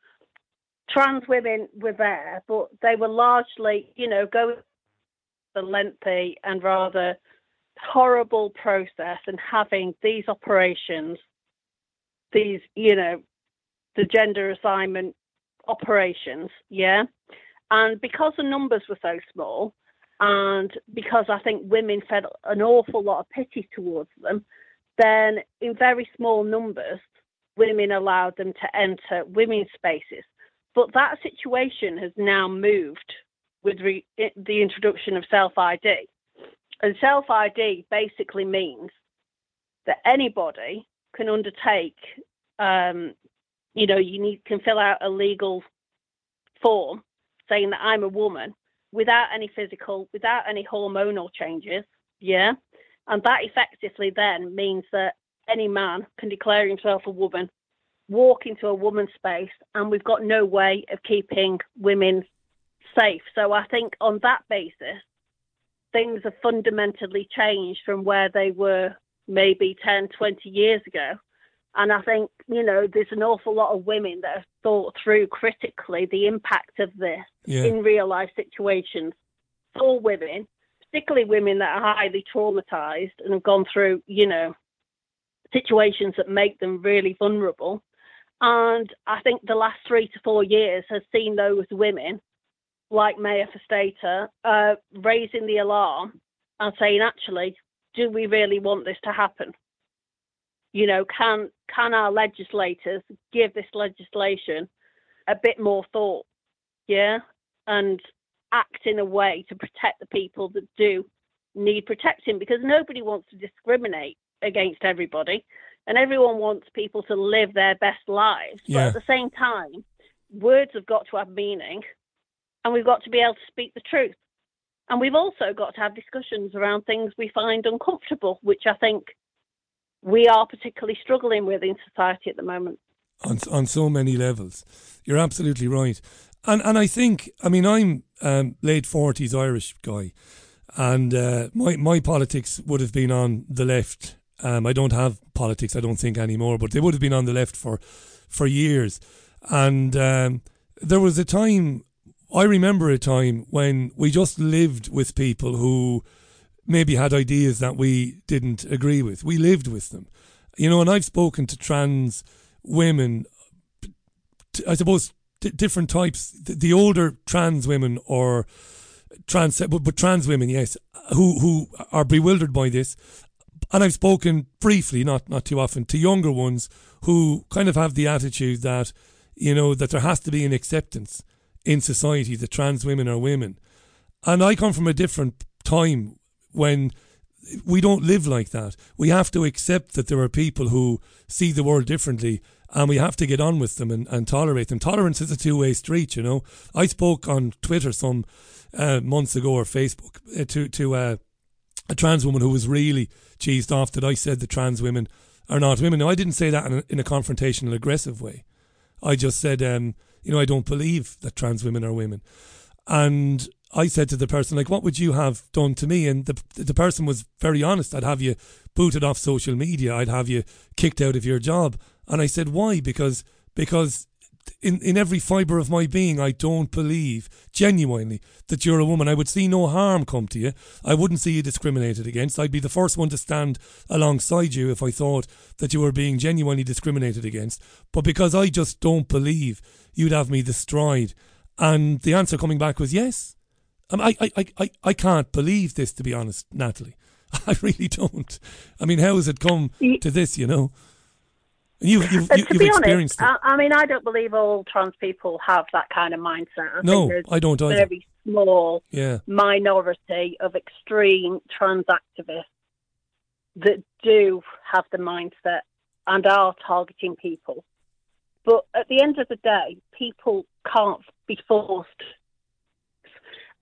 trans women were there, but they were largely, you know, going the lengthy and rather horrible process and having these operations, these, you know, the gender assignment operations, yeah. And because the numbers were so small, and because I think women felt an awful lot of pity towards them, then in very small numbers, women allowed them to enter women's spaces. But that situation has now moved with re- the introduction of self ID. And self ID basically means that anybody can undertake um, you know, you need can fill out a legal form saying that I'm a woman without any physical, without any hormonal changes. Yeah. And that effectively then means that any man can declare himself a woman, walk into a woman's space, and we've got no way of keeping women safe. So I think on that basis, things have fundamentally changed from where they were maybe 10, 20 years ago. And I think, you know, there's an awful lot of women that have thought through critically the impact of this yeah. in real life situations for women, particularly women that are highly traumatized and have gone through, you know, situations that make them really vulnerable. And I think the last three to four years has seen those women, like Maya Forstater, uh, raising the alarm and saying, actually, do we really want this to happen? you know, can can our legislators give this legislation a bit more thought, yeah, and act in a way to protect the people that do need protecting because nobody wants to discriminate against everybody and everyone wants people to live their best lives. Yeah. But at the same time, words have got to have meaning and we've got to be able to speak the truth. And we've also got to have discussions around things we find uncomfortable, which I think we are particularly struggling with in society at the moment. On, on so many levels. You're absolutely right. And and I think, I mean, I'm um, late 40s Irish guy, and uh, my, my politics would have been on the left. Um, I don't have politics, I don't think anymore, but they would have been on the left for, for years. And um, there was a time, I remember a time when we just lived with people who maybe had ideas that we didn't agree with. We lived with them. You know, and I've spoken to trans women, I suppose different types. The, the, older trans women or trans, but, but trans women, yes, who who are bewildered by this. And I've spoken briefly, not not too often, to younger ones who kind of have the attitude that you know that there has to be an acceptance in society that trans women are women. And I come from a different time when we don't live like that. We have to accept that there are people who see the world differently and we have to get on with them and, and tolerate them. Tolerance is a two way street, you know. I spoke on Twitter some uh, months ago or Facebook uh, to to uh, a trans woman who was really cheesed off that I said the trans women are not women. Now I didn't say that in a, in a confrontational, aggressive way. I just said, um, you know, I don't believe that trans women are women, and I said to the person, like, what would you have done to me? And the the person was very honest. I'd have you booted off social media. I'd have you kicked out of your job. And I said, why? Because because in, in every fibre of my being, I don't believe genuinely that you're a woman. I would see no harm come to you. I wouldn't see you discriminated against. I'd be the first one to stand alongside you if I thought that you were being genuinely discriminated against. But because I just don't believe you'd have me destroyed. And the answer coming back was yes. I, I, I, I can't believe this, to be honest, Natalie. (laughs) I really don't. I mean, how has it come to this, you know? You, you've, you, to be honest, I, I, mean, I don't believe all trans people have that kind of mindset. I no, I don't either. Very small yeah. minority of extreme trans activists that do have the mindset and are targeting people. But at the end of the day, people can't be forced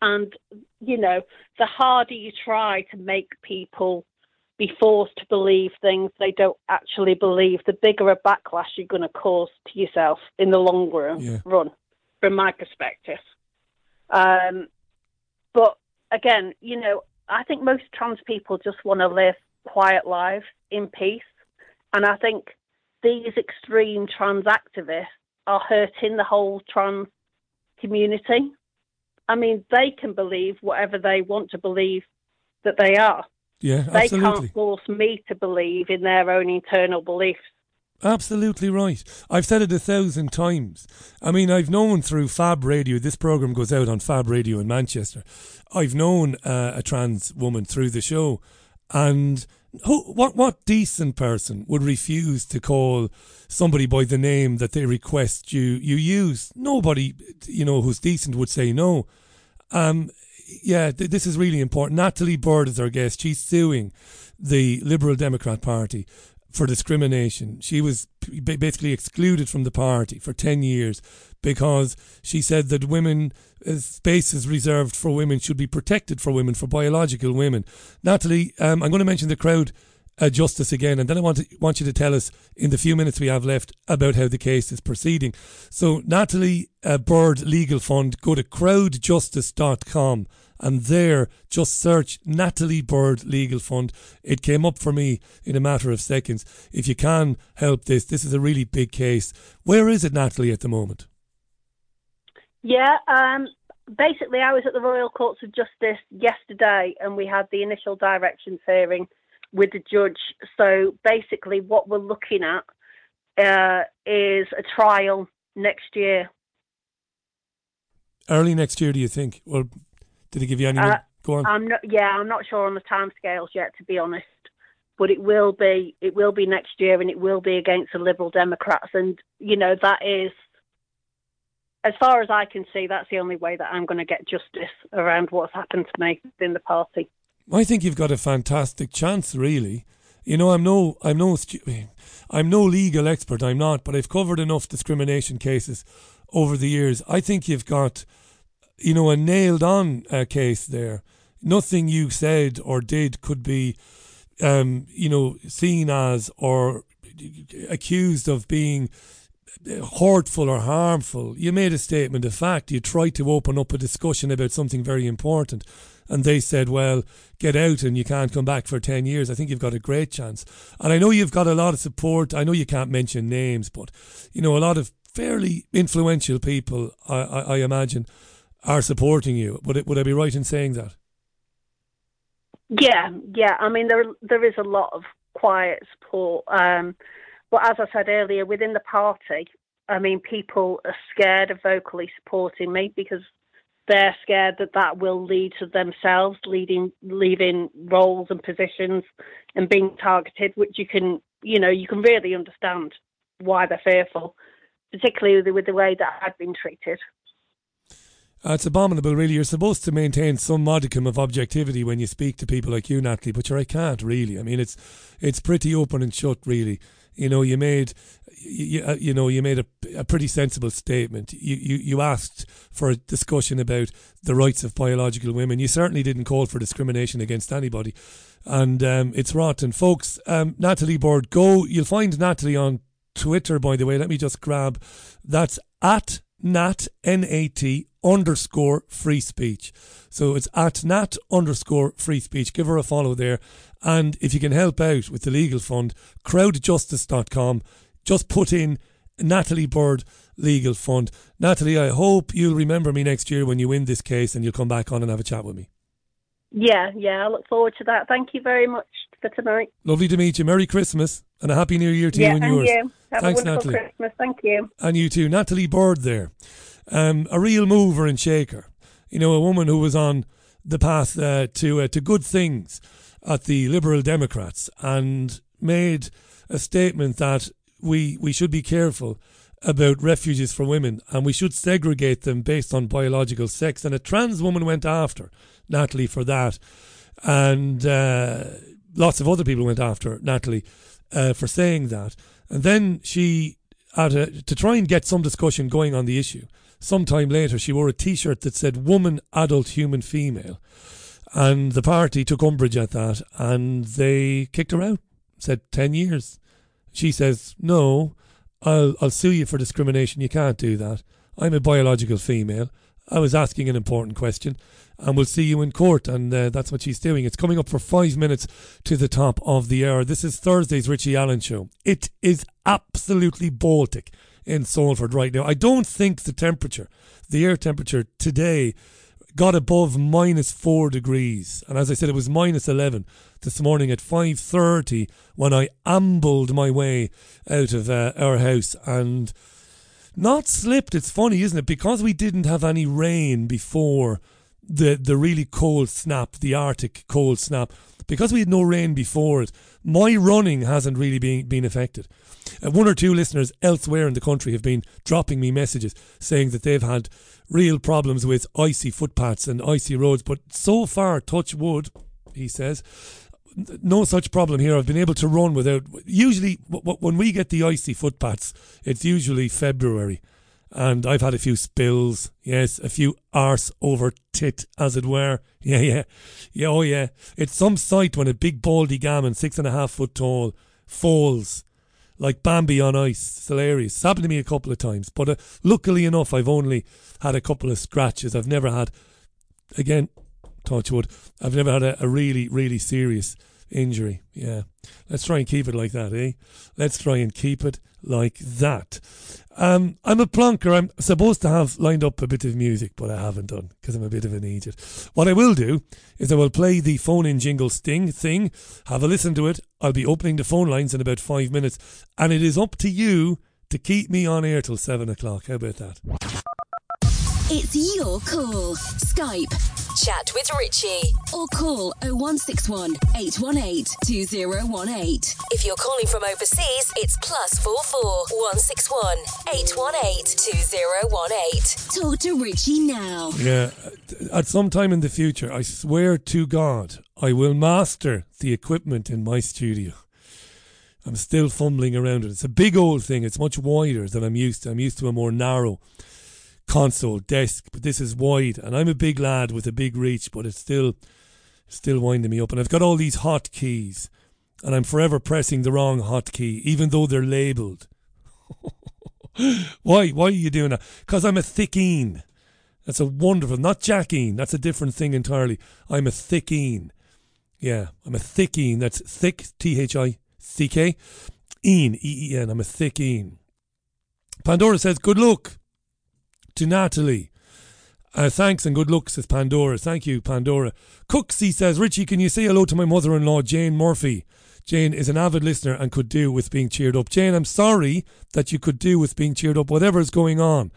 and, you know, the harder you try to make people be forced to believe things they don't actually believe, the bigger a backlash you're going to cause to yourself in the long run, yeah. run from my perspective. Um, but again, you know, I think most trans people just want to live quiet lives in peace. And I think these extreme trans activists are hurting the whole trans community. I mean, they can believe whatever they want to believe that they are. Yeah, they absolutely. can't force me to believe in their own internal beliefs. Absolutely right. I've said it a thousand times. I mean, I've known through Fab Radio, this program goes out on Fab Radio in Manchester. I've known uh, a trans woman through the show. And who, what, what decent person would refuse to call somebody by the name that they request you, you use? Nobody, you know, who's decent would say no. Um, yeah, th- this is really important. Natalie Bird is our guest. She's suing the Liberal Democrat Party for discrimination. She was basically excluded from the party for 10 years because she said that women, uh, spaces reserved for women should be protected for women, for biological women. Natalie, um, I'm going to mention the crowd uh, justice again, and then I want to, want you to tell us in the few minutes we have left about how the case is proceeding. So, Natalie uh, Bird Legal Fund, go to crowdjustice.com and there just search Natalie Bird Legal Fund. It came up for me in a matter of seconds. If you can help this, this is a really big case. Where is it, Natalie, at the moment? Yeah, um, basically, I was at the Royal Courts of Justice yesterday and we had the initial directions hearing with the judge. So basically, what we're looking at uh, is a trial next year. Early next year, do you think? Or did he give you any? Uh, Go on. I'm not. Yeah, I'm not sure on the timescales yet, to be honest. But it will be. It will be next year, and it will be against the Liberal Democrats. And you know that is, as far as I can see, that's the only way that I'm going to get justice around what's happened to me in the party. I think you've got a fantastic chance, really. You know, I'm no, I'm no, I'm no legal expert. I'm not, but I've covered enough discrimination cases over the years. I think you've got, you know, a nailed-on uh, case there. nothing you said or did could be, um, you know, seen as or accused of being hurtful or harmful. You made a statement of fact. You tried to open up a discussion about something very important. And they said, well, get out and you can't come back for 10 years. I think you've got a great chance. And I know you've got a lot of support. I know you can't mention names, but, you know, a lot of fairly influential people, I, I, I imagine, are supporting you. Would, it, would I be right in saying that? Yeah, yeah. I mean, there there is a lot of quiet support. Um, but as I said earlier, within the party, I mean, people are scared of vocally supporting me because they're scared that that will lead to themselves leading, leaving roles and positions and being targeted, which you can, you know, you can really understand why they're fearful, particularly with the way that I've been treated. Uh, it's abominable, really. You're supposed to maintain some modicum of objectivity when you speak to people like you, Natalie, but I can't really. I mean, it's it's pretty open and shut, really. You know, you made you, uh, you know you made a, a pretty sensible statement. You, you you asked for a discussion about the rights of biological women. You certainly didn't call for discrimination against anybody, and um, it's rotten, folks. Um, Natalie Bird, go. You'll find Natalie on Twitter, by the way. Let me just grab. That's at nat n a t underscore free speech. So it's at nat underscore free speech. Give her a follow there. And if you can help out with the legal fund, crowdjustice.com, just put in Natalie Bird Legal Fund. Natalie, I hope you'll remember me next year when you win this case and you'll come back on and have a chat with me. Yeah, yeah, I look forward to that. Thank you very much for tonight. Lovely to meet you. Merry Christmas and a Happy New Year to yeah, you and, and yours. You. Have Thanks, a wonderful Natalie. Christmas. Thank you. And you too. Natalie Bird there. Um, a real mover and shaker. You know, a woman who was on the path uh, to uh, to good things at the Liberal Democrats and made a statement that we we should be careful about refuges for women and we should segregate them based on biological sex. And a trans woman went after Natalie for that, and uh, lots of other people went after Natalie uh, for saying that. And then she had a, to try and get some discussion going on the issue. Sometime later, she wore a T-shirt that said "Woman, Adult, Human, Female," and the party took umbrage at that, and they kicked her out. Said ten years. She says, "No, I'll I'll sue you for discrimination. You can't do that. I'm a biological female. I was asking an important question, and we'll see you in court." And uh, that's what she's doing. It's coming up for five minutes to the top of the hour. This is Thursday's Richie Allen show. It is absolutely Baltic in Salford right now. I don't think the temperature, the air temperature today, got above minus four degrees. And as I said, it was minus eleven this morning at five thirty when I ambled my way out of uh, our house and not slipped. It's funny, isn't it? Because we didn't have any rain before the the really cold snap, the Arctic cold snap. Because we had no rain before it, my running hasn't really been been affected. Uh, one or two listeners elsewhere in the country have been dropping me messages saying that they've had real problems with icy footpaths and icy roads. But so far, touch wood, he says, no such problem here. I've been able to run without. Usually, w- w- when we get the icy footpaths, it's usually February. And I've had a few spills, yes, a few arse over tit, as it were. (laughs) Yeah, yeah, yeah, oh yeah. It's some sight when a big baldy gammon, six and a half foot tall, falls like Bambi on ice. It's hilarious. It's happened to me a couple of times, but uh, luckily enough, I've only had a couple of scratches. I've never had, again, touch wood, I've never had a, a really, really serious injury. Yeah. Let's try and keep it like that, eh? Let's try and keep it like that. Um, I'm a plonker. I'm supposed to have lined up a bit of music, but I haven't done because I'm a bit of an idiot. What I will do is I will play the phone in jingle sting thing, have a listen to it. I'll be opening the phone lines in about five minutes, and it is up to you to keep me on air till seven o'clock. How about that? It's your call. Skype. Chat with Richie. Or call 0161 818 2018. If you're calling from overseas, it's plus 44 161 818 2018. Talk to Richie now. Yeah, at some time in the future, I swear to God, I will master the equipment in my studio. I'm still fumbling around it. It's a big old thing. It's much wider than I'm used to. I'm used to a more narrow console desk, but this is wide, and I'm a big lad with a big reach, but it's still Still winding me up. And I've got all these hot keys, and I'm forever pressing the wrong hot key, even though they're labelled. (laughs) Why? Why are you doing that? Because I'm a thickeen. That's a wonderful, not Jackeen. That's a different thing entirely. I'm a thickeen. Yeah, I'm a thickeen. That's thick, T H I C K. Een, E E N. I'm a thickeen. Pandora says, good luck to Natalie. Uh, thanks and good luck, says Pandora. Thank you, Pandora. Cooksy says, Richie, can you say hello to my mother in law, Jane Murphy? Jane is an avid listener and could do with being cheered up. Jane, I'm sorry that you could do with being cheered up, whatever's going on.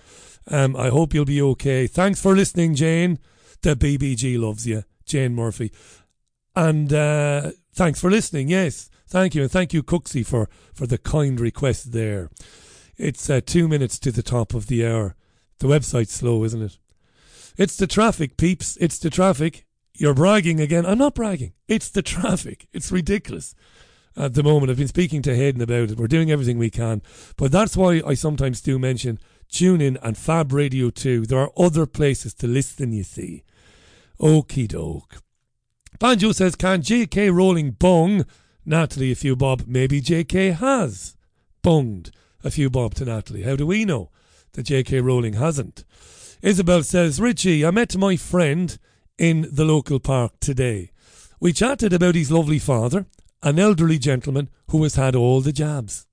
Um, I hope you'll be okay. Thanks for listening, Jane. The BBG loves you, Jane Murphy. And uh, thanks for listening, yes. Thank you. And thank you, Cooksy, for, for the kind request there. It's uh, two minutes to the top of the hour. The website's slow, isn't it? It's the traffic, peeps. It's the traffic. You're bragging again. I'm not bragging. It's the traffic. It's ridiculous at the moment. I've been speaking to Hayden about it. We're doing everything we can. But that's why I sometimes do mention TuneIn and Fab Radio 2. There are other places to listen, you see. Okie doke. Banjo says, Can JK Rowling bung Natalie a few bob? Maybe JK has bunged a few bob to Natalie. How do we know that JK Rowling hasn't? Isabel says, Richie, I met my friend in the local park today. We chatted about his lovely father, an elderly gentleman who has had all the jabs.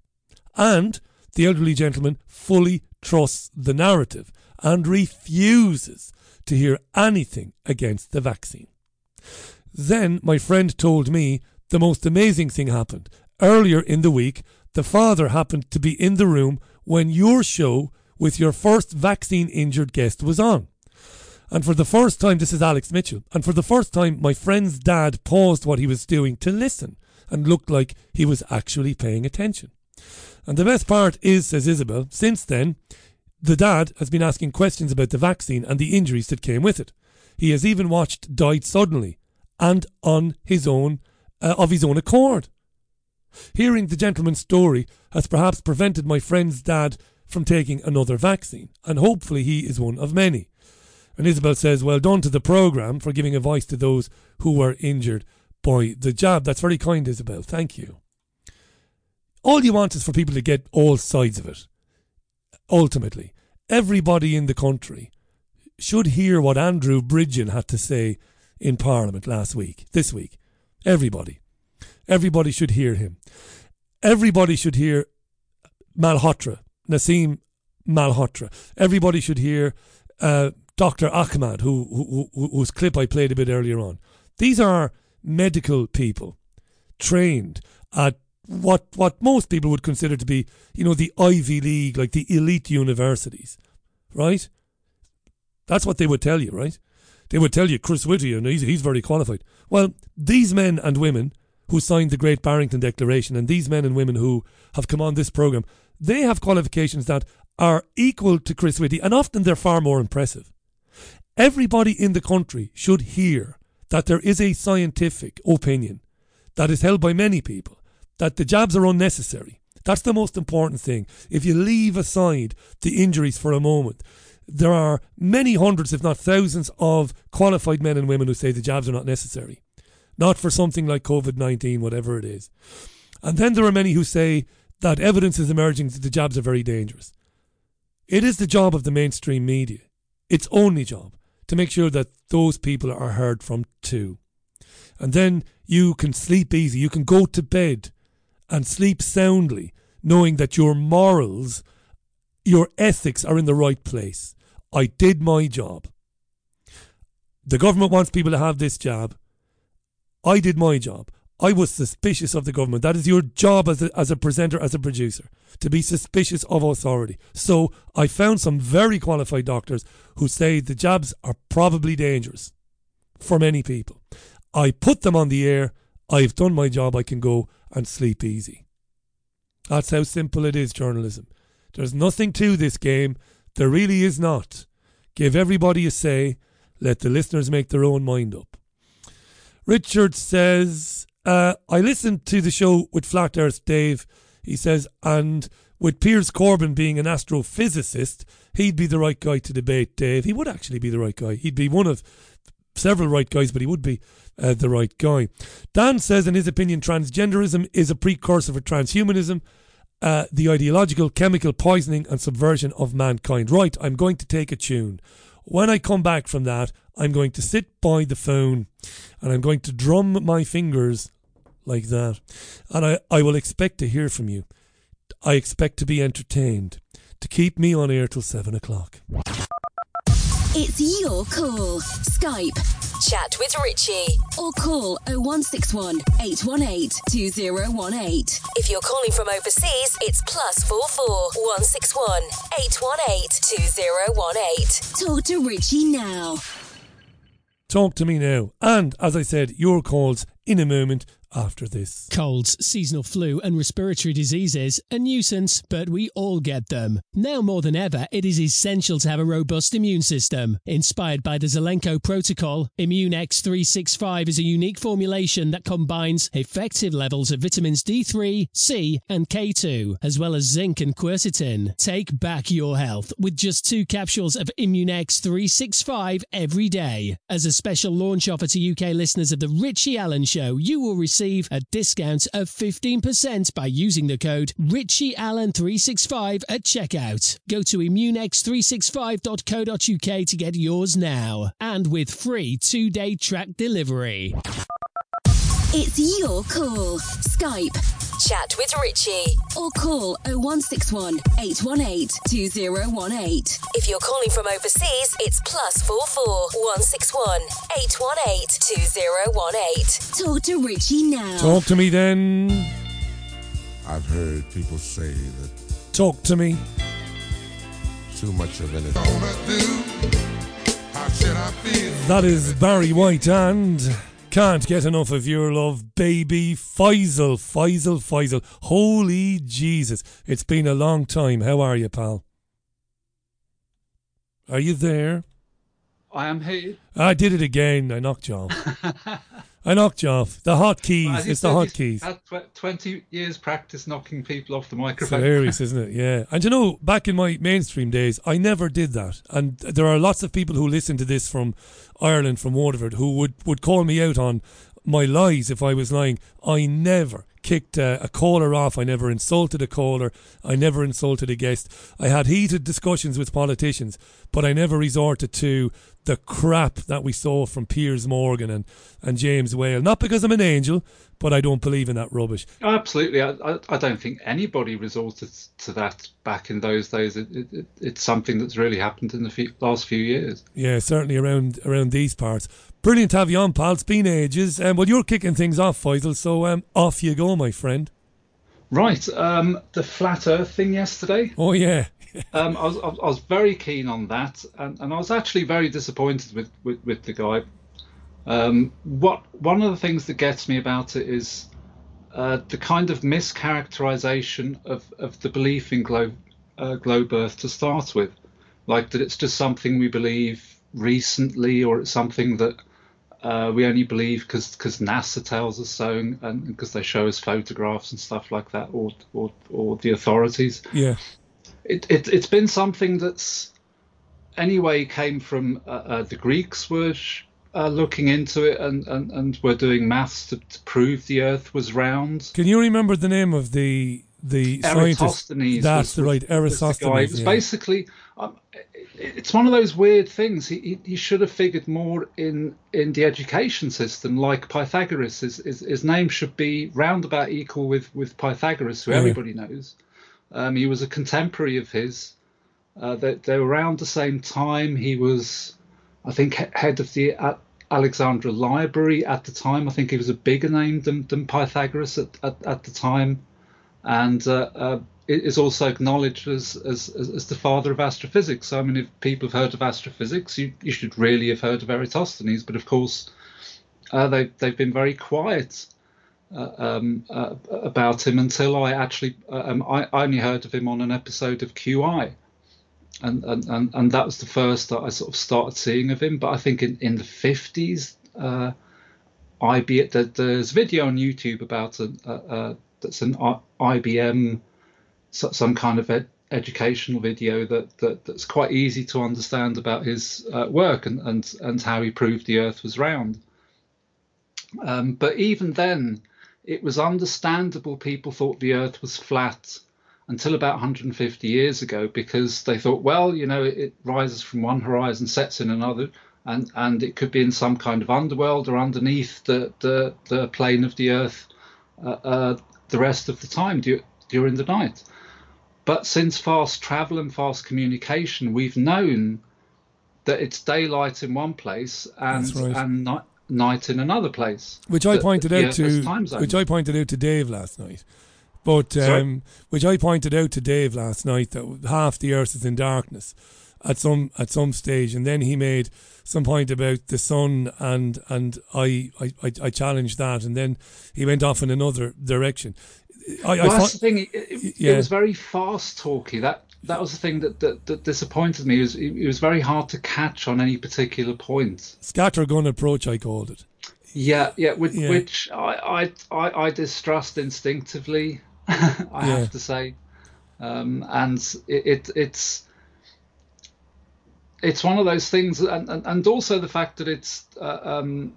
And the elderly gentleman fully trusts the narrative and refuses to hear anything against the vaccine. Then my friend told me the most amazing thing happened. Earlier in the week, the father happened to be in the room when your show with your first vaccine injured guest was on. And for the first time, this is Alex Mitchell, and for the first time, my friend's dad paused what he was doing to listen and looked like he was actually paying attention. And the best part is, says Isabel, since then, the dad has been asking questions about the vaccine and the injuries that came with it. He has even watched Died Suddenly and on his own, uh, of his own accord. Hearing the gentleman's story has perhaps prevented my friend's dad from taking another vaccine, and hopefully he is one of many. And Isabel says, Well done to the programme for giving a voice to those who were injured by the jab. That's very kind, Isabel. Thank you. All you want is for people to get all sides of it. Ultimately, everybody in the country should hear what Andrew Bridgen had to say in Parliament last week, this week. Everybody. Everybody should hear him. Everybody should hear Malhotra, Aseem Malhotra. Everybody should hear uh, Dr. Ahmad, who, who, who, whose clip I played a bit earlier on. These are medical people trained at what what most people would consider to be, you know, the Ivy League, like the elite universities, right? That's what they would tell you, right? They would tell you Chris Whitty, and he's, he's very qualified. Well, these men and women who signed the Great Barrington Declaration, and these men and women who have come on this program, they have qualifications that are equal to Chris Whitty, and often they're far more impressive. Everybody in the country should hear that there is a scientific opinion that is held by many people that the jabs are unnecessary. That's the most important thing. If you leave aside the injuries for a moment, there are many hundreds, if not thousands, of qualified men and women who say the jabs are not necessary. Not for something like COVID 19, whatever it is. And then there are many who say that evidence is emerging that the jabs are very dangerous. It is the job of the mainstream media, its only job, to make sure that those people are heard from too. And then you can sleep easy. You can go to bed and sleep soundly, knowing that your morals, your ethics are in the right place. I did my job. The government wants people to have this job. I did my job. I was suspicious of the government. That is your job as a, as a presenter, as a producer, to be suspicious of authority. So I found some very qualified doctors who say the jabs are probably dangerous for many people. I put them on the air. I've done my job. I can go and sleep easy. That's how simple it is, journalism. There's nothing to this game. There really is not. Give everybody a say. Let the listeners make their own mind up. Richard says, uh, I listened to the show with Flat Earth Dave. He says, and with Piers Corbyn being an astrophysicist, he'd be the right guy to debate Dave. He would actually be the right guy. He'd be one of several right guys, but he would be uh, the right guy. Dan says, in his opinion, transgenderism is a precursor for transhumanism. Uh, the ideological, chemical poisoning and subversion of mankind. Right, I'm going to take a tune. When I come back from that, I'm going to sit by the phone and I'm going to drum my fingers like that. And I, I will expect to hear from you. I expect to be entertained. To keep me on air till seven o'clock. It's your call. Skype. Chat with Richie. Or call 0161 818 2018. If you're calling from overseas, it's plus 44 161 818 2018. Talk to Richie now. Talk to me now. And as I said, your calls in a moment after this. Colds, seasonal flu, and respiratory diseases, a nuisance, but we all get them. Now more than ever, it is essential to have a robust immune system. Inspired by the Zelenko Protocol, Immune X365 is a unique formulation that combines effective levels of vitamins D3, C, and K2, as well as zinc and quercetin. Take back your health with just two capsules of Immune X365 every day. As a special launch offer to UK listeners of The Richie Allen Show, you will receive a discount of 15% by using the code RichieAllen365 at checkout. Go to immunex365.co.uk to get yours now, and with free two day track delivery. It's your call. Skype. Chat with Richie. Or call 0161 818 2018. If you're calling from overseas, it's plus 44 161 818 2018. Talk to Richie now. Talk to me then. I've heard people say that Talk to me. too much of anything. That is Barry White and can't get enough of your love, baby. Faisal, Faisal, Faisal. Holy Jesus. It's been a long time. How are you, pal? Are you there? I am here. I did it again. I knocked you off. (laughs) I knocked you off. The hot keys. It's the hot keys. Had tw- 20 years practice knocking people off the It's microphone. hilarious, (laughs) isn't it? Yeah. And you know, back in my mainstream days, I never did that. And there are lots of people who listen to this from Ireland, from Waterford, who would, would call me out on my lies if I was lying. I never kicked a, a caller off. I never insulted a caller. I never insulted a guest. I had heated discussions with politicians, but I never resorted to the crap that we saw from Piers Morgan and, and James Whale. Not because I'm an angel, but I don't believe in that rubbish. Absolutely. I, I, I don't think anybody resorted to that back in those days. It, it, it, it's something that's really happened in the few, last few years. Yeah, certainly around around these parts. Brilliant to have you on, pal. It's been ages. Um, well, you're kicking things off, Faisal, so um, off you go, my friend. Right. Um, the flat Earth thing yesterday. Oh, yeah. (laughs) um, I was I was- very keen on that, and, and I was actually very disappointed with, with, with the guy. Um, what one of the things that gets me about it is uh, the kind of mischaracterization of, of the belief in globe uh, globe Earth to start with, like that it's just something we believe recently, or it's something that uh, we only believe because NASA tells us so, and because they show us photographs and stuff like that, or or, or the authorities Yeah. It, it it's been something that's anyway came from uh, uh, the Greeks were sh- uh, looking into it and, and, and were doing maths to, to prove the Earth was round. Can you remember the name of the the scientist? Eratosthenes. That's was- the right, was the. It was yeah. basically, um, it- it's one of those weird things. He, he, he should have figured more in, in the education system, like Pythagoras. His, his, his name should be roundabout equal with, with Pythagoras, who Yeah. everybody knows. Um, he was a contemporary of his. Uh, they, they were around the same time. He was, I think, head of the Alexandra Library at the time. I think he was a bigger name than, than Pythagoras at, at, at the time and uh, uh, is also acknowledged as, as as the father of astrophysics. So I mean, if people have heard of astrophysics, you, you should really have heard of Eratosthenes. But of course, uh, they they've been very quiet um, uh, about him until I actually uh, um, I, only heard of him on an episode of QI. And, and, and, and that was the first that I sort of started seeing of him. But I think in, in the 50s, uh, IB, there, there's a video on YouTube about a, a, a that's an IBM, some kind of ed- educational video that, that that's quite easy to understand about his uh, work and, and and how he proved the Earth was round. Um, but even then, it was understandable people thought the Earth was flat until about 150 years ago because they thought, well, you know, it, rises from one horizon, sets in another, and and it could be in some kind of underworld or underneath the the, the plane of the Earth uh, uh, the rest of the time du- during the night. But since fast travel and fast communication, we've known that it's daylight in one place and right. and night, night in another place. which I That- pointed yeah, out to there's time zones. which I pointed out to Dave last night. But um, which I pointed out to Dave last night that half the earth is in darkness at some at some stage, and then he made some point about the sun, and and I I, I, I challenged that, and then he went off in another direction. I, well, I that's fi- the thing. It, it, yeah. it was very fast talky. That that was the thing that that, that disappointed me. It was it, was very hard to catch on any particular point. scattergun approach, I called it. Yeah, yeah, with, Yeah. which I, I I I distrust instinctively. (laughs) I Yeah. have to say, um, and it, it it's it's one of those things, and and, and also the fact that it's uh, um,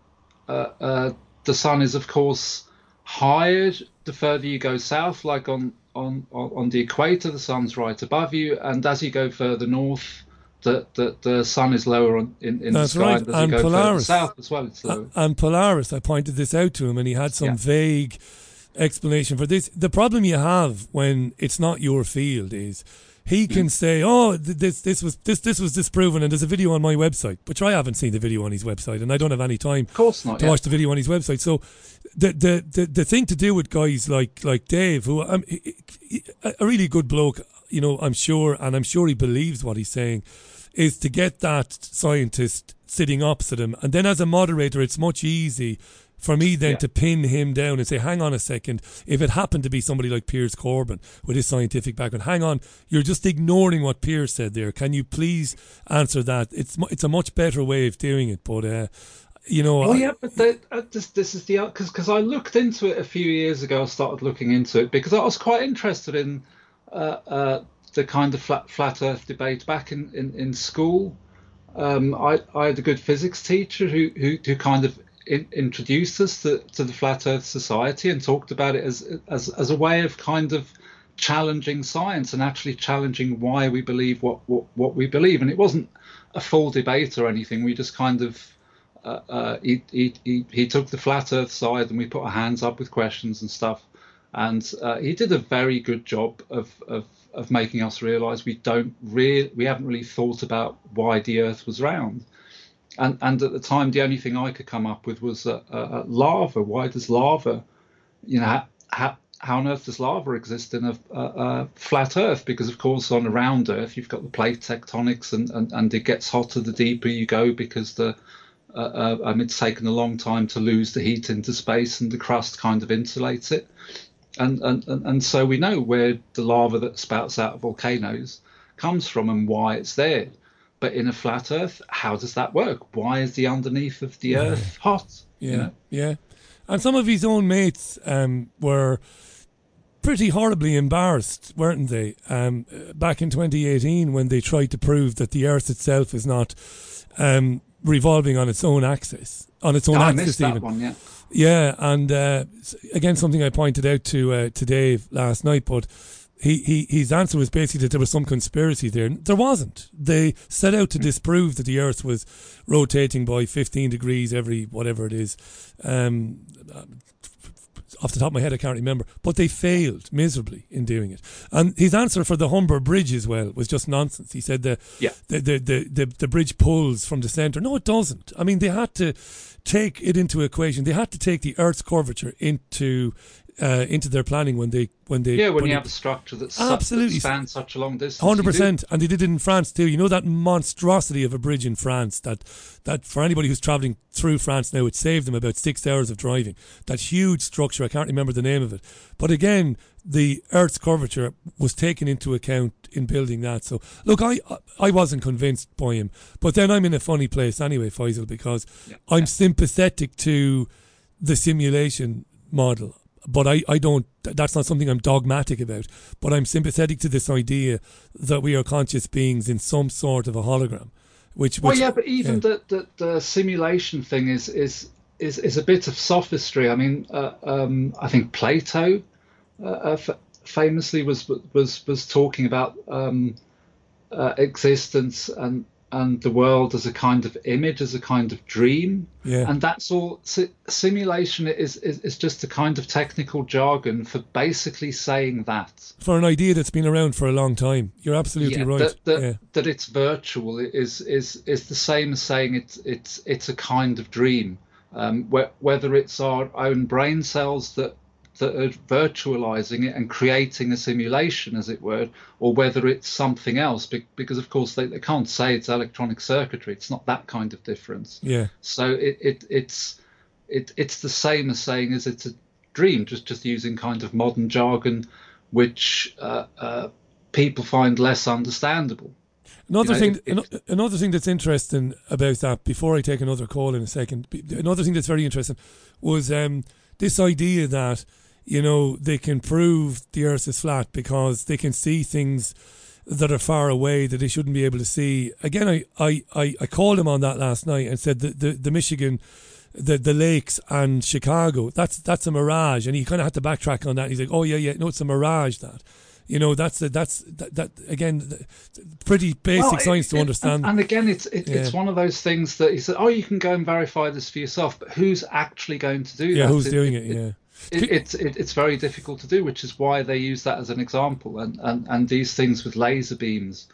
uh, uh, the sun is of course higher the further you go south, like on on on the equator, the sun's right above you, and as you go further north. The, the, the sun is lower on, in, in That's the sky, right. and as And you go Polaris. south as well, it's lower. And Polaris, I pointed this out to him, and he had some Yeah. vague explanation for this. The problem you have when it's not your field is he Hmm. can say, "Oh, this this was this this was disproven," and there's a video on my website, which I haven't seen the video on his website, and I don't have any time, of course not, to yeah. watch the video on his website. So, the the the, the thing to do with guys like like Dave, who um, a a really good bloke, you know, I'm sure, and I'm sure he believes what he's saying, is to get that scientist sitting opposite him, and then as a moderator, it's much easy for me then Yeah. to pin him down and say, hang on a second, if it happened to be somebody like Piers Corbyn with his scientific background, hang on, you're just ignoring what Piers said there. Can you please answer that? It's it's a much better way of doing it, but uh, you know, Well, I- yeah, but uh, this this is the because because I looked into it a few years ago. I started looking into it because I was quite interested in uh, uh, the kind of flat flat Earth debate back in in, in school. Um, I I had a good physics teacher who who, who kind of in, introduced us to, to the flat Earth Society and talked about it as as as a way of kind of challenging science and actually challenging why we believe what what, what we believe. And it wasn't a full debate or anything. We just kind of uh, uh, he, he, he, took the flat earth side and we put our hands up with questions and stuff. And uh, he did a very good job of, of, of making us realize we don't really, we haven't really thought about why the earth was round. And, and at the time, the only thing I could come up with was uh, lava. Why does lava, you know, how, how, how on earth does lava exist in a, a, a flat Earth? Because of course, on a round Earth, you've got the plate tectonics, and, and, and it gets hotter the deeper you go because the uh, uh, um, it's taken a long time to lose the heat into space, and the crust kind of insulates it. And, and and and so we know where the lava that spouts out of volcanoes comes from and why it's there. But in a flat Earth, how does that work? Why is the underneath of the Earth hot? Yeah, You know? yeah. And some of his own mates um, were pretty horribly embarrassed, weren't they? Um, back in 2018, when they tried to prove that the Earth itself is not um, revolving on its own axis, on its own Oh, I axis, even. one, yeah. Yeah, and uh, again, something I pointed out to uh, to Dave last night, but he, he his answer was basically that there was some conspiracy there. There wasn't. They set out to disprove that the Earth was rotating by 15 degrees every whatever it is. Um, off the top of my head, I can't remember, but they failed miserably in doing it. And his answer for the Humber Bridge as well was just nonsense. He said the Yeah. the, the, the, the, the bridge pulls from the centre. No, it doesn't. I mean, they had to take it into equation. They had to take the Earth's curvature into uh, into their planning when they when they Yeah, when when you have a structure that's Absolutely. that spans such a long distance. Hundred percent, and they did it in France too. You know that monstrosity of a bridge in France that that for anybody who's travelling through France now, it saved them about six hours of driving. That huge structure, I can't remember the name of it, but again, the Earth's curvature was taken into account in building that. So look, I I wasn't convinced by him, but then I'm in a funny place anyway, Faisal, because I'm sympathetic to the simulation model. But I, I don't. That's not something I'm dogmatic about. But I'm sympathetic to this idea that we are conscious beings in some sort of a hologram. Which, which well, yeah, but even yeah. The, the the simulation thing is is is is a bit of sophistry. I mean, uh, um, I think Plato uh, uh f- famously was was was talking about um, uh, existence and and the world as a kind of image, as a kind of dream. Yeah. And that's all. simulation is, is, is just a kind of technical jargon for basically saying that. For an idea that's been around for a long time. You're absolutely yeah, right. That, that, yeah. that it's virtual is, is, is the same as saying it's, it's, it's a kind of dream. Um, whether it's our own brain cells that that are virtualizing it and creating a simulation, as it were, or whether it's something else, because of course they, they can't say it's electronic circuitry. It's not that kind of difference. Yeah. So it, it it's it, it's the same as saying as it's a dream, just just using kind of modern jargon, which uh, uh, people find less understandable. Another you know, thing, it, it, another thing that's interesting about that. Before I take another call in a second, another thing that's very interesting was um, this idea that you know, they can prove the earth is flat because they can see things that are far away that they shouldn't be able to see. Again, I, I, I, I called him on that last night and said that the, the Michigan, the, the lakes and Chicago, that's that's a mirage. And he kind of had to backtrack on that. He's like, oh, yeah, yeah, no, it's a mirage that. You know, that's a, that's that, that again, pretty basic well, science it, to understand. And, and again, it's it, yeah. it's one of those things that he said, oh, you can go and verify this for yourself, but who's actually going to do yeah, that? Yeah, who's doing it? Yeah it, it's it, it's very difficult to do, which is why they use that as an example. And and, and these things with laser beams,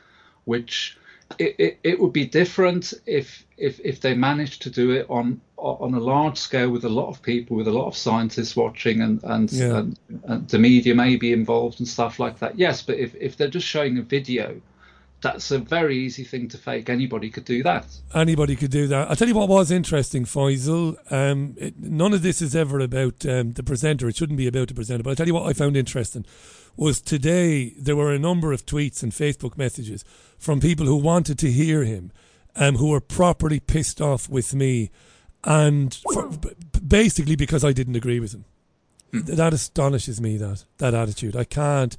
which it, it, it would be different if if if they managed to do it on on a large scale with a lot of people, with a lot of scientists watching, and and, yeah. and, and the media may be involved and stuff like that. Yes, but if if they're just showing a video that's a very easy thing to fake. Anybody could do that. Anybody could do that. I'll tell you what was interesting, Faisal. Um, it, none of this is ever about um, the presenter. It shouldn't be about the presenter. But I'll tell you what I found interesting was today there were a number of tweets and Facebook messages from people who wanted to hear him, um, who were properly pissed off with me, and for, basically because I didn't agree with him. Hmm. That astonishes me. That that attitude. I can't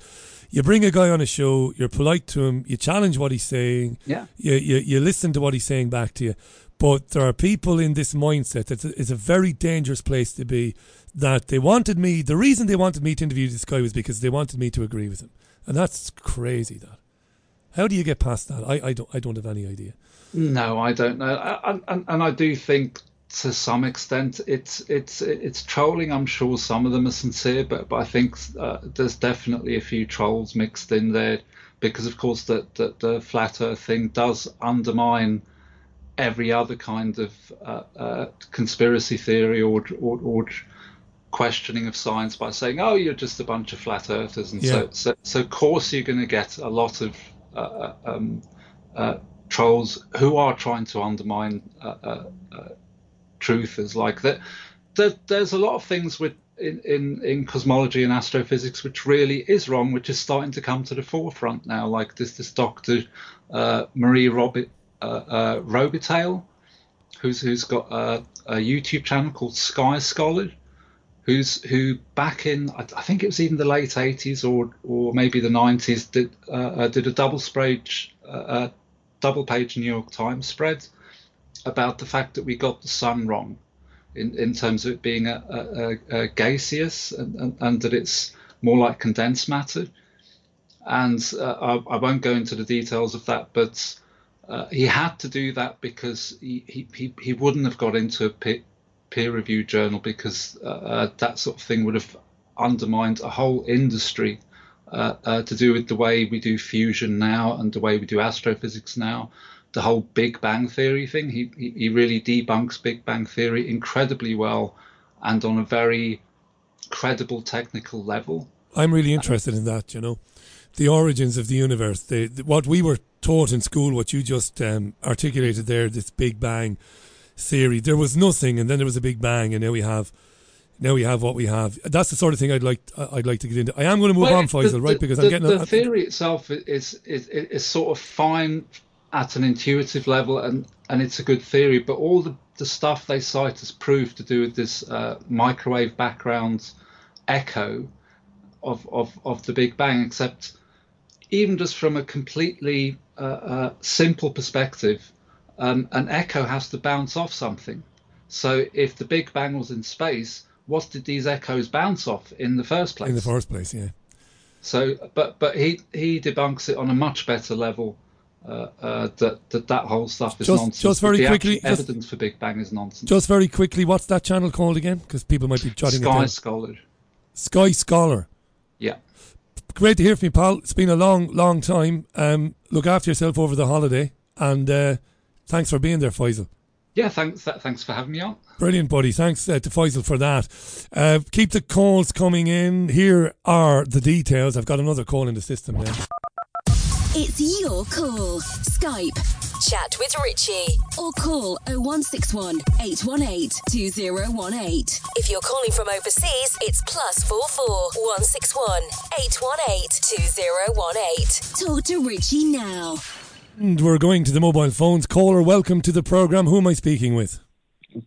you bring a guy on a show, you're polite to him, you challenge what he's saying, yeah. you, you, you listen to what he's saying back to you. But there are people in this mindset that it's a very dangerous place to be. That they wanted me, the reason they wanted me to interview this guy was because they wanted me to agree with him. And that's crazy, that. How do you get past that? I, I, don't, I don't have any idea. No, I don't know. And, and, and I do think to some extent it's it's it's trolling i'm sure some of them are sincere but but i think uh, there's definitely a few trolls mixed in there because of course that the, the, flat earth thing does undermine every other kind of uh, uh, conspiracy theory or, or, or questioning of science by saying oh you're just a bunch of flat earthers and yeah. so, so so of course you're going to get a lot of uh, uh, um, uh, trolls who are trying to undermine truth is like that. There, there's a lot of things with in, in, in cosmology and astrophysics which really is wrong, which is starting to come to the forefront now. Like this this doctor uh, Marie Robit uh, uh, Robitaille, who's who's got a, a, YouTube channel called Sky Scholar, who's who back in I, I think it was even the late 80s or or maybe the 90s did uh, uh, did a double spread uh, double page New York Times spread about the fact that we got the sun wrong in, in terms of it being a, a, a gaseous and, and, and, that it's more like condensed matter. And uh, I, I, won't go into the details of that, but uh, he had to do that because he, he, he wouldn't have got into a peer, reviewed journal because uh, uh, that sort of thing would have undermined a whole industry uh, uh, to do with the way we do fusion now and the way we do astrophysics now the whole Big Bang Theory thing. He, he really debunks Big Bang Theory incredibly well and on a very credible technical level. I'm really interested in that, you know. The origins of the universe, the, the what we were taught in school, what you just um, articulated there, this Big Bang theory. There was nothing, and then there was a Big Bang, and now we have now we have what we have. That's the sort of thing I'd like I'd like to get into. I am going to move well, on, Faisal, the, right? Because the, I'm getting the a, theory itself is, is is sort of fine at an intuitive level, and and it's a good theory. But all the the stuff they cite as proof to do with this uh, microwave background echo of, of, of the Big Bang, except even just from a completely uh, uh, simple perspective, um, an echo has to bounce off something. So if the Big Bang was in space, what did these echoes bounce off in the first place? In the first place, yeah. So, but but he he debunks it on a much better level. Uh, uh, that, that that whole stuff is just, nonsense. Just very quickly, evidence for Big Bang is nonsense. Just very quickly, what's that channel called again? Because people might be jotting Sky it down. Scholar. Sky Scholar. Yeah. Great to hear from you, pal. It's been a long, long time. Um, look after yourself over the holiday, and uh, thanks for being there, Faisal. Yeah, thanks. Thanks for having me on. Brilliant, buddy. Thanks uh, to Faisal for that. Uh, keep the calls coming in. Here are the details. I've got another call in the system now. It's your call. Skype. Chat with Richie. Or call 0161 818 2018. If you're calling from overseas, it's plus 44 161 818 2018. Talk to Richie now. And we're going to the mobile phones. Caller, welcome to the programme. Who am I speaking with?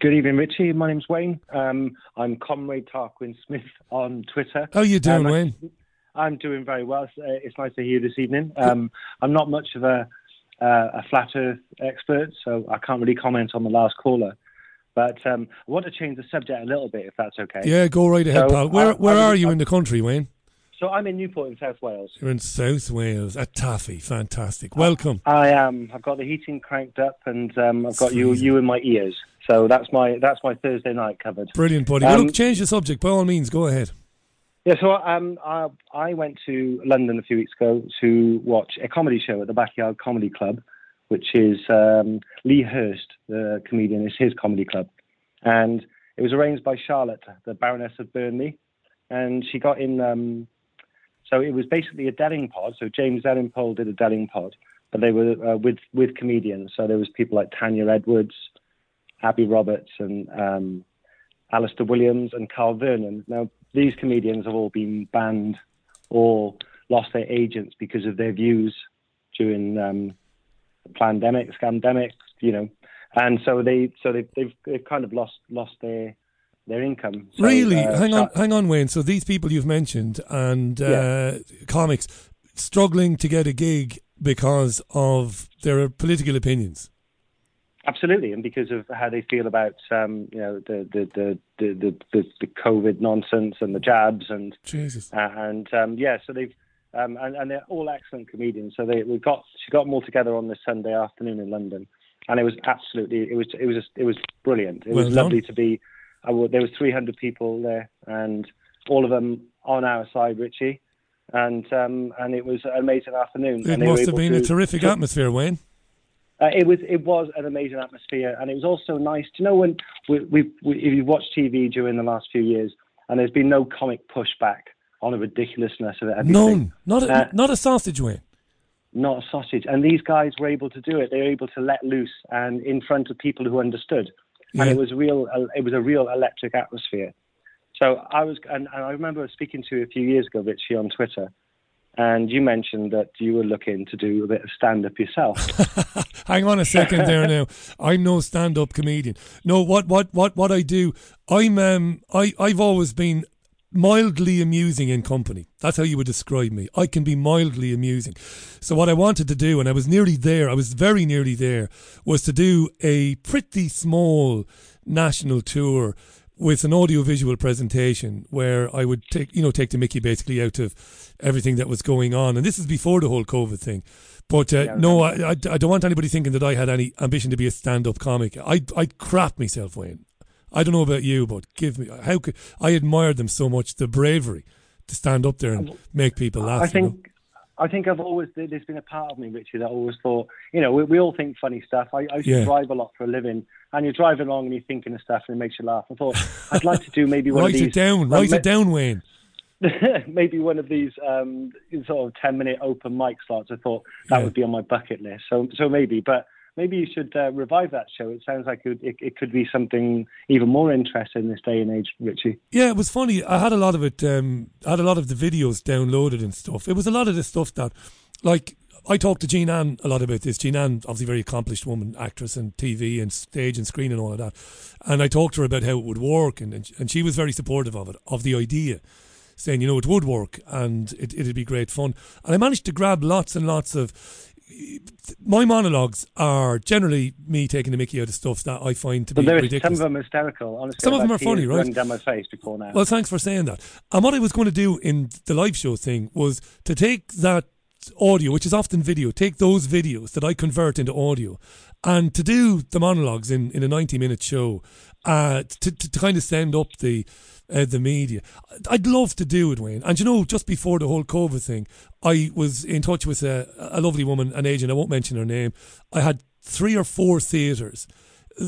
Good evening, Richie. My name's Wayne. Um, I'm Comrade Tarquin Smith on Twitter. How you doing, Um, Wayne? I'm doing very well. It's, uh, it's nice to hear you this evening. Um, I'm not much of a, uh, a flat Earth expert, so I can't really comment on the last caller. But um, I want to change the subject a little bit, if that's okay. Yeah, go right ahead, So, pal. Where I- where I- are you in the country, Wayne? So I'm in Newport in South Wales. You're in South Wales at Taffy. Fantastic. Welcome. I am. I've got the heating cranked up, and um, I've got you you in my ears. So that's my that's my Thursday night covered. Brilliant, buddy. well, Um, look, change the subject by all means. Go ahead. Yeah, so um, I, I went to London a few weeks ago to watch a comedy show at the Backyard Comedy Club, which is um, Lee Hurst, the comedian, is his comedy club. And it was arranged by Charlotte, the Baroness of Burnley. And she got in, um, so it was basically a Delingpod. So James Delling did a Delingpod, but they were uh, with, with comedians. So there was people like Tanya Edwards, Abby Roberts, and um, Alistair Williams and Carl Vernon. Now, these comedians have all been banned or lost their agents because of their views during um, the pandemic, scandemic, you know, and so they so they, they've they've kind of lost lost their their income. So, really? uh, hang on, hang on, Wayne. So these people you've mentioned and uh, Yeah. comics struggling to get a gig because of their political opinions. Absolutely, and because of how they feel about um, you know the the, the the the the COVID nonsense and the jabs and Jesus. uh, and um, yeah, so they've um, and, and they're all excellent comedians. So they we got she got them all together on this Sunday afternoon in London, and it was absolutely it was it was it was brilliant. It Well was done. lovely to be. There was 300 people there, and all of them on our side, Richie, and um, and it was an amazing afternoon. It must have been a terrific to- atmosphere, Wayne. Uh, it was it was an amazing atmosphere, and it was also nice. to know when we, we, we if you watched TV during the last few years, and there's been no comic pushback on the ridiculousness of everything. None. Not a, Uh, not a sausage, Wayne. not a sausage. And these guys were able to do it. They were able to let loose and in front of people who understood. And Yeah. it was real. uh, It was a real electric atmosphere. So I was, and, and I remember speaking to you a few years ago, Richie, on Twitter, and you mentioned that you were looking to do a bit of stand up yourself. (laughs) Hang on a second there now. I'm no stand-up comedian. No, what what what what I do, I'm um I I've always been mildly amusing in company. That's how you would describe me. I can be mildly amusing. So what I wanted to do and I was nearly there, I was very nearly there, was to do a pretty small national tour with an audiovisual presentation where I would take, you know, take the Mickey basically out of everything that was going on. And this is before the whole COVID thing. But uh, no, I, I, I don't want anybody thinking that I had any ambition to be a stand-up comic. I I crap myself, Wayne. I don't know about you, but give me how could I admired them so much the bravery to stand up there and make people laugh. I think I think I've always there's been a part of me, Richie, that I always thought, you know, we, we all think funny stuff. I, I used Yeah. to drive a lot for a living, and you're driving along and you're thinking of stuff and it makes you laugh. I thought (laughs) I'd like to do maybe one write of these. it down, um, write it down, Wayne. (laughs) maybe one of these um, sort of ten minute open mic slots. I thought that Yeah. would be on my bucket list. So so maybe, but maybe you should uh, revive that show. It sounds like it, it, it could be something even more interesting in this day and age, Richie. Yeah, it was funny. I had a lot of it. Um, I had a lot of the videos downloaded and stuff. It was a lot of the stuff that, like, I talked to Jean Ann a lot about this. Jean Ann, obviously, very accomplished woman, actress and TV and stage and screen and all of that. And I talked to her about how it would work, and and, and she was very supportive of it, of the idea. saying, you know, it would work and it, it'd be great fun. And I managed to grab lots and lots of. My monologues are generally me taking the mickey out of stuff that I find to But be ridiculous. some of them hysterical. Honestly, Some of them are funny, right? running down my face before now. Well, thanks for saying that. And what I was going to do in the live show thing was to take that audio, which is often video, take those videos that I convert into audio, and to do the monologues in, in a 90 minute show, uh, to, to, to kind of send up the uh, the media. I'd love to do it, Wayne. And you know, just before the whole COVID thing, I was in touch with a, a lovely woman, an agent, I won't mention her name. I had three or four theatres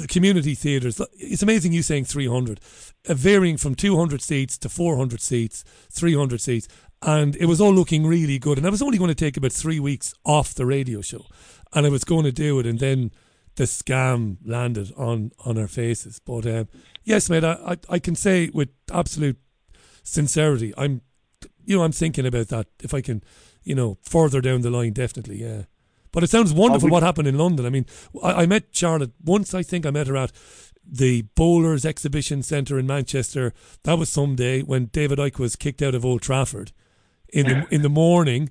community theatres. It's amazing you saying 300, uh, varying from 200 seats to 400 seats, 300 seats. And it was all looking really good. And I was only going to take about three weeks off the radio show. And I was going to do it. And then the scam landed on, on our faces. But um, yes, mate, I, I, I can say with absolute sincerity, I'm, you know, I'm thinking about that. If I can, you know, further down the line, definitely, yeah. But it sounds wonderful we- what happened in London. I mean, I, I met Charlotte once. I think I met her at the Bowlers Exhibition Centre in Manchester. That was some day when David Icke was kicked out of Old Trafford in the in the morning,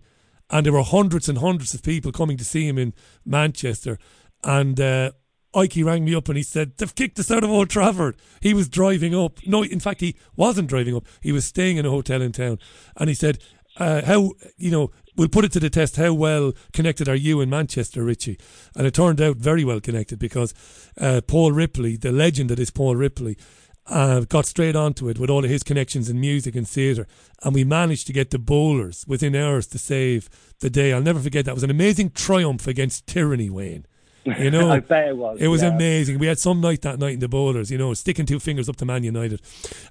and there were hundreds and hundreds of people coming to see him in Manchester. And uh, Icke rang me up and he said they've kicked us out of Old Trafford. He was driving up. No, in fact, he wasn't driving up. He was staying in a hotel in town, and he said, uh, "How you know?" We'll put it to the test. How well connected are you in Manchester, Richie? And it turned out very well connected because uh, Paul Ripley, the legend that is Paul Ripley, uh, got straight onto it with all of his connections in music and theatre. And we managed to get the bowlers within hours to save the day. I'll never forget that. It was an amazing triumph against tyranny, Wayne. You know, (laughs) I bet it was, It was yeah. amazing. We had some night that night in the bowlers, you know, sticking two fingers up to Man United.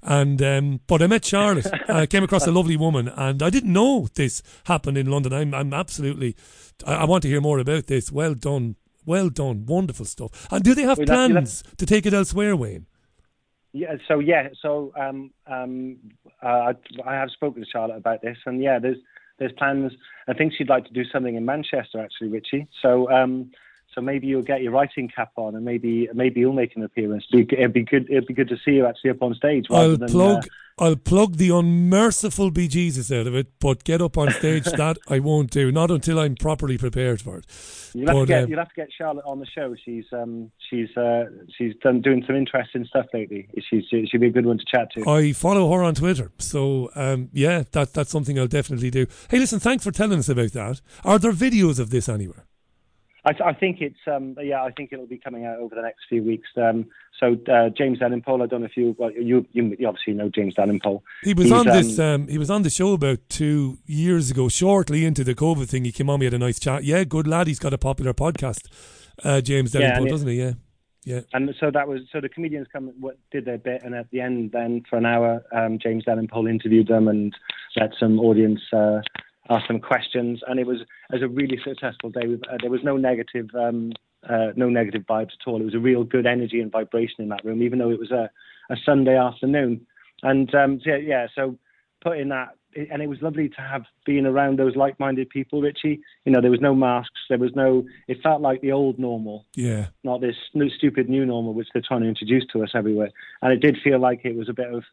And um, but I met Charlotte. (laughs) I came across a lovely woman, and I didn't know this happened in London. I'm I'm absolutely. I, I want to hear more about this. Well done, well done, wonderful stuff. And do they have We'll have- you'll have- plans to take it elsewhere, Wayne? Yeah. So yeah. So um, um, uh, I, I have spoken to Charlotte about this, and yeah, there's there's plans. I think she'd like to do something in Manchester, actually, Richie. So um, so maybe you'll get your writing cap on, and maybe maybe you'll make an appearance. It'd be, good. It'd be good to see you actually up on stage. rather I'll than, plug. uh, I'll plug the unmerciful bejesus out of it, but get up on stage (laughs) that I won't do. Not until I'm properly prepared for it. You'll have, But, to get, um, you'll have to get Charlotte on the show. She's um, she's uh, she's done doing some interesting stuff lately. She's she'd be a good one to chat to. I follow her on Twitter, so um, yeah, that that's something I'll definitely do. Hey, listen, thanks for telling us about that. Are there videos of this anywhere? I, I think it's um, yeah, I think it'll be coming out over the next few weeks. Um, so uh, James Delingpole, I don't know if you well, you, you you obviously know James Delingpole. He was He's, on this. um, Um, he was on the show about two years ago, shortly into the COVID thing. He came on. We had a nice chat. Yeah, good lad. He's got a popular podcast. Uh, James Yeah, and it- doesn't he? Yeah, yeah. And so that was so the comedians come what, did their bit, and at the end, then for an hour, um, James Delingpole interviewed them and let some audience uh, ask them questions, and it was it was a really successful day. With, uh, there was no negative um, uh, no negative vibes at all. It was a real good energy and vibration in that room, even though it was a, a Sunday afternoon. And um, so, yeah, yeah, so putting that, and it was lovely to have being around those like-minded people, Richie. You know, there was no masks, there was no. It felt like the old normal Yeah. not this new, stupid new normal which they're trying to introduce to us everywhere. And it did feel like it was a bit of,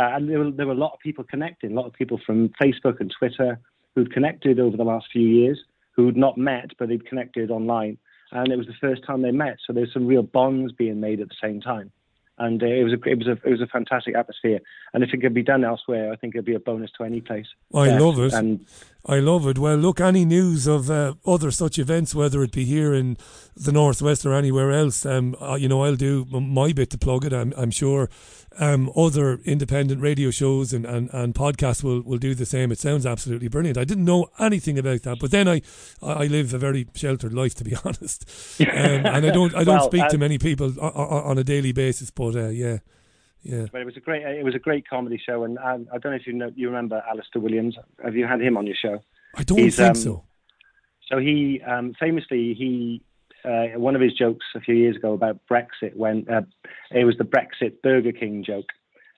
uh, and there were, there were a lot of people connecting, a lot of people from Facebook and Twitter who'd connected over the last few years, who'd not met, but they'd connected online. And it was the first time they met. So there's some real bonds being made at the same time. And uh, it was a it was a it was a fantastic atmosphere. And if it could be done elsewhere, I think it'd be a bonus to any place. I Yeah. love it. And I love it. Well, look, any news of uh, other such events, whether it be here in the northwest or anywhere else, um, uh, you know, I'll do my bit to plug it. I'm, I'm sure um, other independent radio shows and, and, and podcasts will, will do the same. It sounds absolutely brilliant. I didn't know anything about that, but then I I live a very sheltered life, to be (laughs) honest, (laughs) um, and I don't I don't Well, speak to uh, many people o- o- on a daily basis. But uh, yeah, yeah. But it was a great it was a great comedy show, and um, I don't know if you know you remember Alistair Williams. Have you had him on your show? I don't He's, think um, so. So he um, famously he uh, one of his jokes a few years ago about Brexit when uh, it was the Brexit Burger King joke,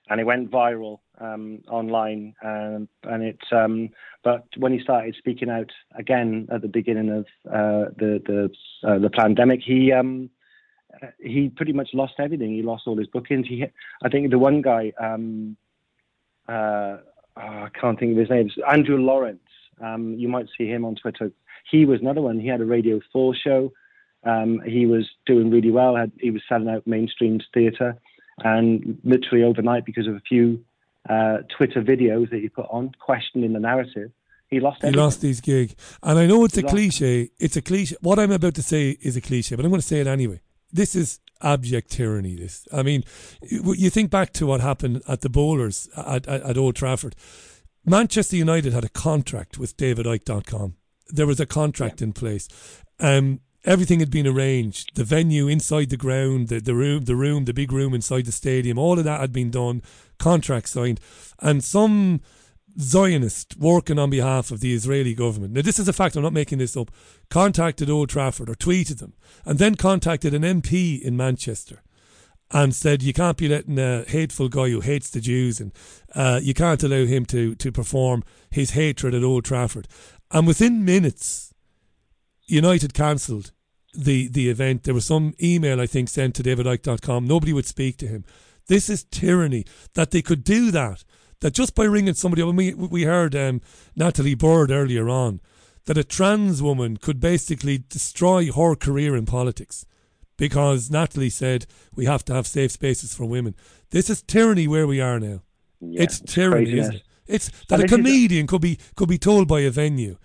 and it went viral um, online. Um, and it um, but when he started speaking out again at the beginning of uh, the the uh, the pandemic, he um, he pretty much lost everything. He lost all his bookings. He, I think the one guy, um, uh, oh, I can't think of his name. It's Andrew Lawrence. Um, you might see him on Twitter. He was another one. He had a Radio 4 show. Um, he was doing really well. Had, he was selling out mainstream theatre. And literally overnight, because of a few uh, Twitter videos that he put on questioning the narrative, he lost He lost his gig. And I know it's He a lost- cliche. It's a cliche. What I'm about to say is a cliche, but I'm going to say it anyway. This is abject tyranny. This. I mean, you think back to what happened at the Bowlers at, at, at Old Trafford. Manchester United had a contract with DavidIcke.com. There was a contract in place. Um, everything had been arranged. The venue inside the ground, the, the room, the room, the big room inside the stadium, all of that had been done. Contract signed, and some Zionist working on behalf of the Israeli government. Now, this is a fact. I'm not making this up. Contacted Old Trafford or tweeted them, and then contacted an MP in Manchester and said you can't be letting a hateful guy who hates the Jews and uh, you can't allow him to to perform his hatred at Old Trafford. And within minutes, United cancelled the the event. There was some email I think sent to davidicke.com. Nobody would speak to him. This is tyranny that they could do that. That just by ringing somebody up, we we heard um, Natalie Bird earlier on that a trans woman could basically destroy her career in politics because Natalie said we have to have safe spaces for women. This is tyranny where we are now. it's tyranny, craziness. isn't it? It's that And a comedian could be could be told by a venue.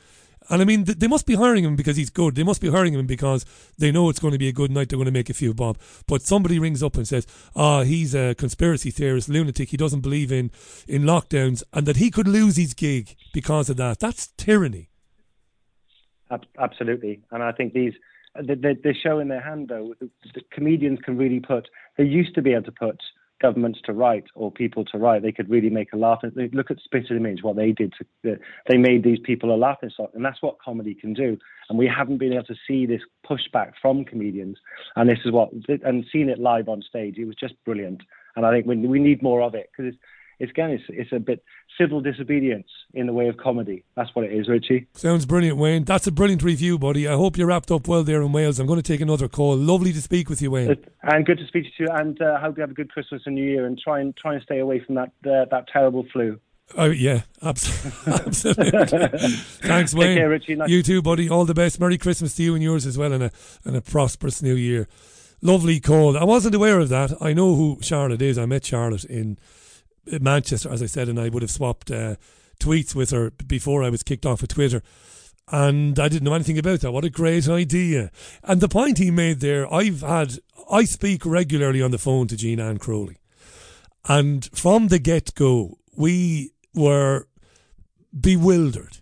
And I mean, th- they must be hiring him because he's good. They must be hiring him because they know it's going to be a good night. They're going to make a few bob. But somebody rings up and says, "Ah, he's a conspiracy theorist, lunatic. He doesn't believe in in lockdowns, and that he could lose his gig because of that." That's tyranny. Absolutely, and I think these they're showing their hand though. The comedians can really put. They used to be able to put governments to right or people to right. They could really make a laugh. Look at Spitting Image, what they did. To, they made these people a laughing stock, and that's what comedy can do. And we haven't been able to see this pushback from comedians. And this is what and seeing it live on stage, it was just brilliant. And I think we, we need more of it because it's, again, it's, it's a bit civil disobedience in the way of comedy. That's what it is, Richie. Sounds brilliant, Wayne. That's a brilliant review, buddy. I hope you wrapped up well there in Wales. I'm going to take another call. Lovely to speak with you, Wayne. And good to speak to you. And uh, hope you have a good Christmas and New Year. And try and try and stay away from that uh, that terrible flu. Oh yeah, abs- (laughs) absolutely. (laughs) Thanks, Take Wayne. care, Richie. Nice- You too, buddy. All the best. Merry Christmas to you and yours as well, and a and a prosperous New Year. Lovely call. I wasn't aware of that. I know who Charlotte is. I met Charlotte in Manchester, as I said, and I would have swapped uh, tweets with her before I was kicked off of Twitter. And I didn't know anything about that. What a great idea. And the point he made there, I've had, I speak regularly on the phone to Jean Ann Crowley. And from the get go, we were bewildered.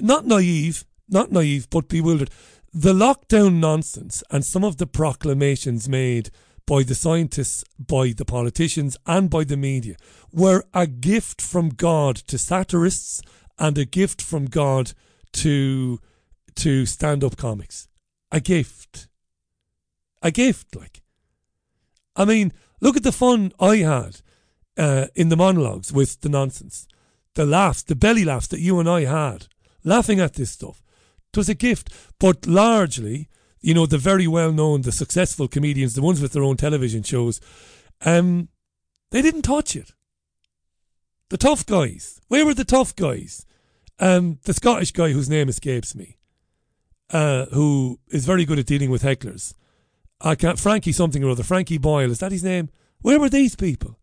Not naive, not naive, but bewildered. The lockdown nonsense and some of the proclamations made by the scientists, by the politicians, and by the media were a gift from God to satirists and a gift from God to to stand up comics. A gift. A gift, like. I mean, look at the fun I had uh, in the monologues with the nonsense. The laughs, the belly laughs that you and I had, laughing at this stuff. It was a gift. But largely, you know, the very well known, the successful comedians, the ones with their own television shows, um, they didn't touch it. The tough guys. Where were the tough guys? Um, the Scottish guy whose name escapes me, uh, who is very good at dealing with hecklers. I can't, Frankie something or other, Frankie Boyle, is that his name? Where were these people?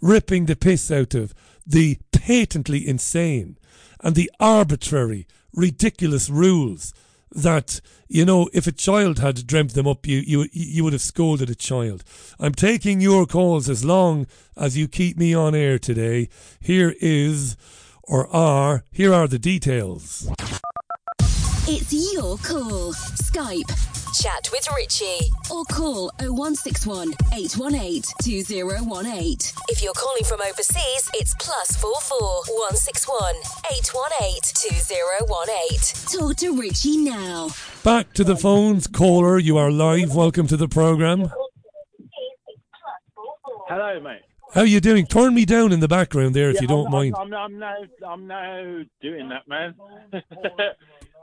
Ripping the piss out of the patently insane and the arbitrary, ridiculous rules that, you know, if a child had dreamt them up, you, you, you would have scolded a child. I'm taking your calls as long as you keep me on air today. Here is, or are, here are the details. It's your call. Skype. Chat with Richie. Or call 0161 818 2018. If you're calling from overseas, it's plus 44 161 818 2018. Talk to Richie now. Back to the phones. Caller, you are live. Welcome to the program. Hello, mate. How you doing? Turn me down in the background there if Yeah, you don't I'm, mind. I'm, I'm now, I'm now doing that, man. (laughs)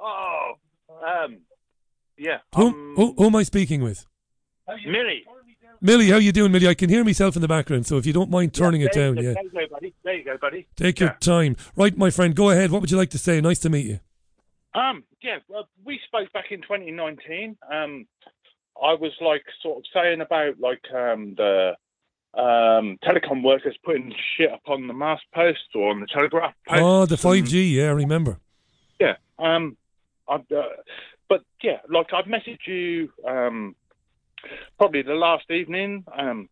oh, um, yeah. Who, um, who, who am I speaking with? Millie. Millie, how you doing, Millie? I can hear myself in the background, so if you don't mind turning it down, yeah. There you go, buddy. There you go, buddy. Take your time. Right, my friend, go ahead. What would you like to say? Nice to meet you. Um, yeah, well, we spoke back in 2019. Um, I was like sort of saying about like um, the um, telecom workers putting shit up on the mast posts or on the telegraph posts. Oh, the 5G, yeah, I remember. Yeah. Um, I, uh, but yeah, like I've messaged you um, probably the last evening. Um,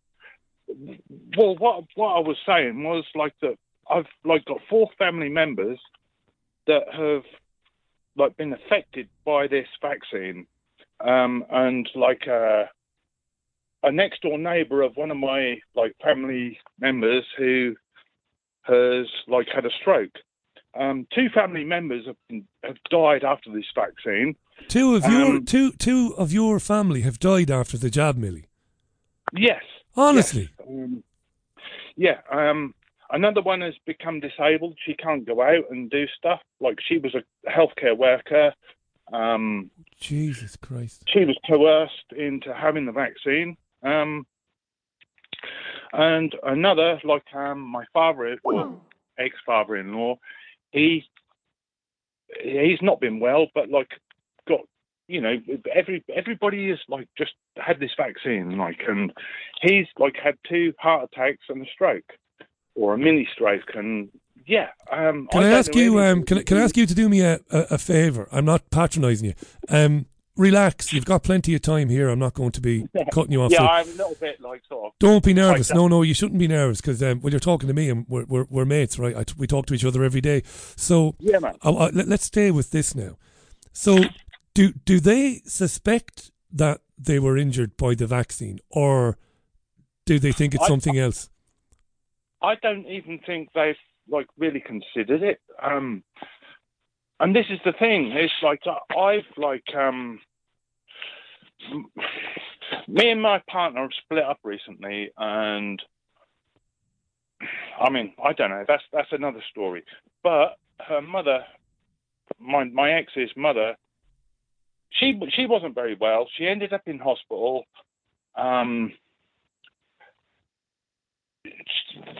well, what what I was saying was like that I've like got four family members that have like been affected by this vaccine, um, and like uh, a next door neighbour of one of my like family members who has like had a stroke. Um, two family members have, been, have died after this vaccine. Two of your Um, two two of your family have died after the jab, Millie. Yes. Honestly. yes. Um, yeah. Um, another one has become disabled. She can't go out and do stuff. Like she was a healthcare worker. Um, Jesus Christ. she was coerced into having the vaccine. Um, and another, like um, my father, or ex-father-in-law, he he's not been well, but like got you know every everybody is like just had this vaccine, like, and he's like had two heart attacks and a stroke, or a mini stroke, and yeah. Um, Can I, don't ask you? Um, can I- can I ask you to do me a, a, a favor? I'm not patronising you. Um, relax. You've got plenty of time here. I'm not going to be (laughs) cutting you off. Yeah, So I'm a little bit like sort of. don't be nervous. No, no, you shouldn't be nervous because um, when you're talking to me, and we're, we're, we're mates, right? I t- we talk to each other every day. So Yeah, man. I, I, let, let's stay with this now. So do do they suspect that they were injured by the vaccine, or do they think it's something else? I don't even think they've like really considered it. Um, and this is the thing. It's like I've like um, me and my partner have split up recently, and I mean I don't know. That's that's another story. But her mother, my my ex's mother, she she wasn't very well. She ended up in hospital. Um,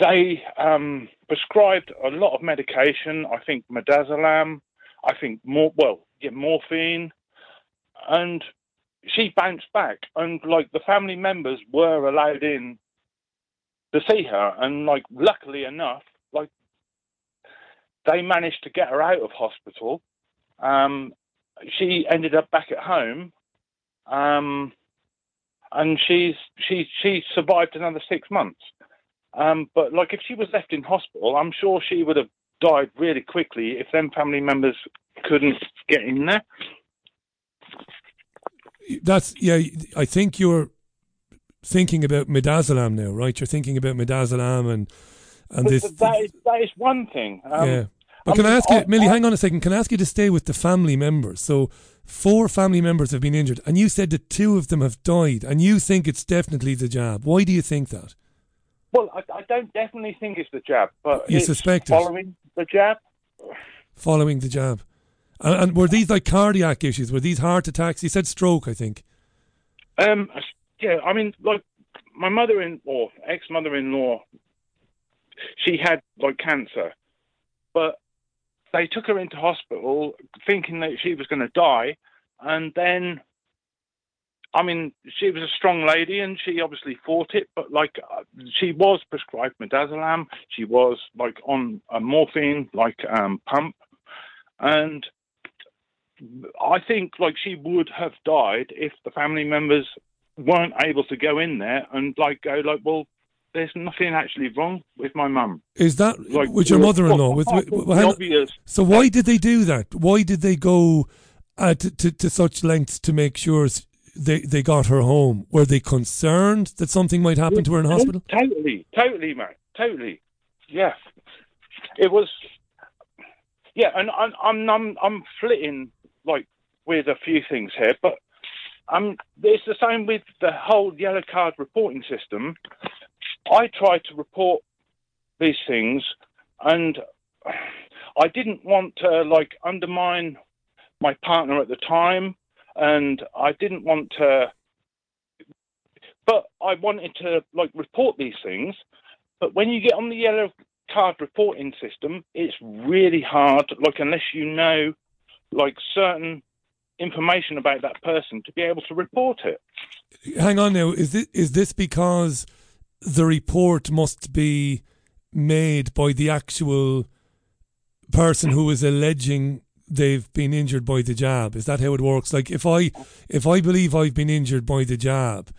they um, prescribed a lot of medication. I think midazolam. I think more. Well, yeah, morphine, and she bounced back. And like the family members were allowed in to see her, and like luckily enough, like they managed to get her out of hospital. Um, she ended up back at home. Um, and she's she she survived another six months. Um, but like if she was left in hospital, I'm sure she would have died really quickly if them family members couldn't get in there. That's yeah. I think you're thinking about midazolam now, right? You're thinking about midazolam and and But this. that is that is one thing. Um, yeah. But I can I ask you, I- Millie? I- hang on a second. Can I ask you to stay with the family members? So, four family members have been injured, and you said that two of them have died, and you think it's definitely the jab. Why do you think that? Well, I, I don't definitely think it's the jab, but You suspect it. following the jab. Following the jab, and, and were these like cardiac issues? Were these heart attacks? He said stroke, I think. Um, yeah, I mean, like my mother-in-law, ex-mother-in-law, she had like cancer, but they took her into hospital thinking that she was going to die, and then, I mean, she was a strong lady and she obviously fought it, but like uh, she was prescribed midazolam, she was like on a morphine like um, pump, and I think like she would have died if the family members weren't able to go in there and like go like, well, there's nothing actually wrong with my mum. Is that Like, with your mother-in-law? With, apart with, well, the hang on. obvious- so why did they do that? Why did they go uh, to, to to such lengths to make sure they they got her home? Were they concerned that something might happen to her in hospital? Totally, totally, man, totally. Yeah, it was. Yeah, and I'm I'm I'm, I'm flitting like with a few things here, but um, it's the same with the whole yellow card reporting system. I tried to report these things, and I didn't want to like undermine my partner at the time, and I didn't want to but I wanted to like report these things. But when you get on the yellow card reporting system, it's really hard. Like unless you know like certain information about that person to be able to report it. Hang on now. Is this is this because the report must be made by the actual person who is alleging they've been injured by the jab? Is that how it works? Like if I if I believe I've been injured by the jab,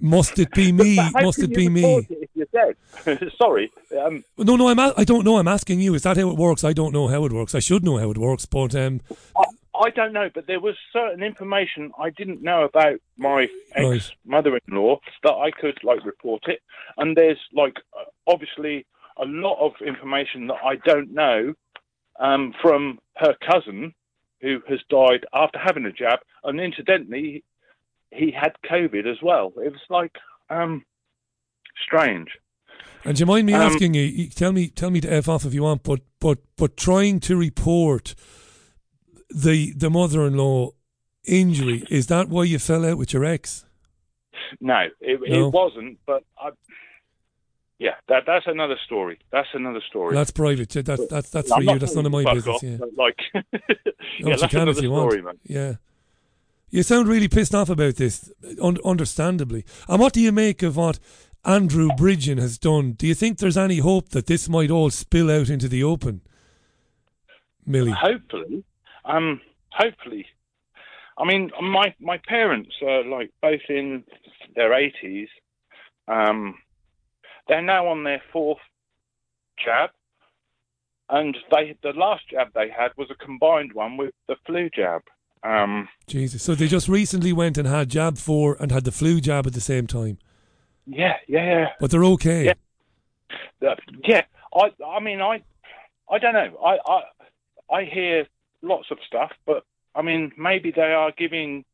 must it be (laughs) me? Must it be me? it if you're dead? (laughs) Sorry. Um, No, no, I'm. A- I don't know. I'm asking you. Is that how it works? I don't know how it works. I should know how it works, but um, I, I don't know, but there was certain information I didn't know about my ex mother-in-law that I could like report it, and there's like obviously a lot of information that I don't know um, from her cousin who has died after having a jab, and incidentally, he had COVID as well. It was like um, strange. And do you mind me Um, asking you? Tell me, tell me to f off if you want. But but but trying to report the the mother-in-law injury is that why you fell out with your ex? No, it, No? it wasn't. But I, yeah, that that's another story. That's another story. That's private. That's that's that's for you. That's none of my business. off, yeah. Like, (laughs) yeah, you that's another story, want. man. Yeah. You sound really pissed off about this, un- understandably. And what do you make of what Andrew Bridgen has done? Do you think there's any hope that this might all spill out into the open? Millie. Hopefully, um, hopefully. I mean, my my parents are like both in their eighties. Um, they're now on their fourth jab, and they the last jab they had was a combined one with the flu jab. Um, Jesus. So they just recently went and had jab four and had the flu jab at the same time. yeah, yeah, yeah. But they're okay. Yeah. Uh, yeah, I I mean I I don't know. I I I hear lots of stuff, but I mean maybe they are giving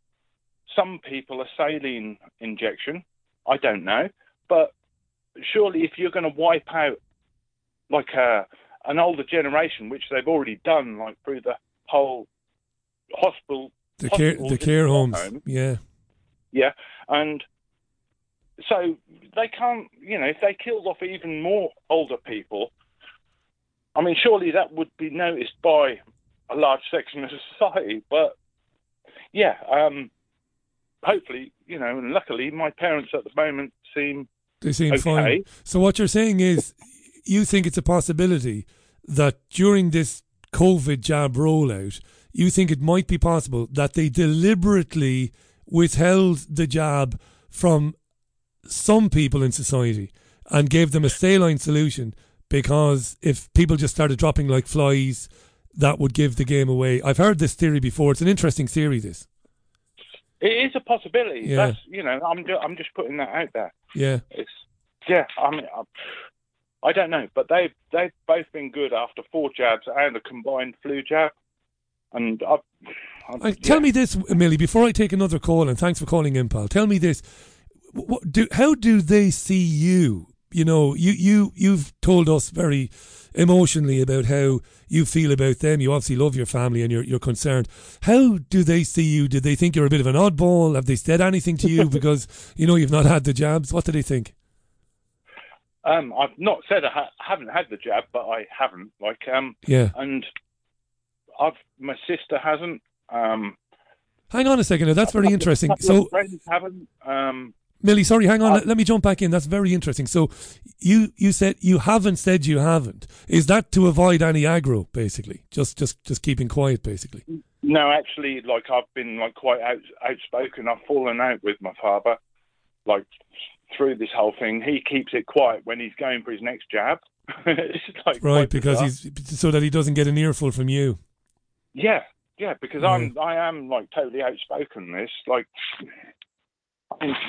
some people a saline injection. I don't know, but surely if you're going to wipe out like a an older generation, which they've already done, like through the whole hospital, The care the care homes. home, Yeah. yeah, and so they can't, you know, if they killed off even more older people, I mean, surely that would be noticed by a large section of (laughs) society. But yeah, um, hopefully, you know, and luckily, my parents at the moment seem They seem okay. fine. So what you're saying is you think it's a possibility that during this COVID jab rollout, you think it might be possible that they deliberately withheld the jab from some people in society and gave them a saline solution because if people just started dropping like flies, that would give the game away. I've heard this theory before. It's an interesting theory, this. It is a possibility. Yeah. That's you know, I'm ju- I'm just putting that out there. Yeah. It's yeah. I mean, I, I don't know, but they've they've both been good after four jabs and a combined flu jab. And I've, Uh, tell me this, Millie, before I take another call, and thanks for calling in, pal. Tell me this: what, do, how do they see you? You know, you you you've told us very emotionally about how you feel about them. You obviously love your family and you're you're concerned. How do they see you? Did they think you're a bit of an oddball? Have they said anything to you (laughs) because you know you've not had the jabs? What do they think? Um, I've not said I ha- haven't had the jab, but I haven't. Like, um, Yeah. and I've my sister hasn't. Um, Hang on a second. Now, that's very interesting. So friends haven't. Um, Millie, sorry, hang on. Uh, let, let me jump back in. That's very interesting. So, you you said you haven't said you haven't. Is that to avoid any aggro, basically? Just just just keeping quiet, basically. no, actually, like I've been like quite out, outspoken. I've fallen out with my father, like through this whole thing. He keeps it quiet when he's going for his next jab. (laughs) like Right, because bizarre. he's so that he doesn't get an earful from you. Yeah, yeah, because I'm I am like totally outspoken. This like,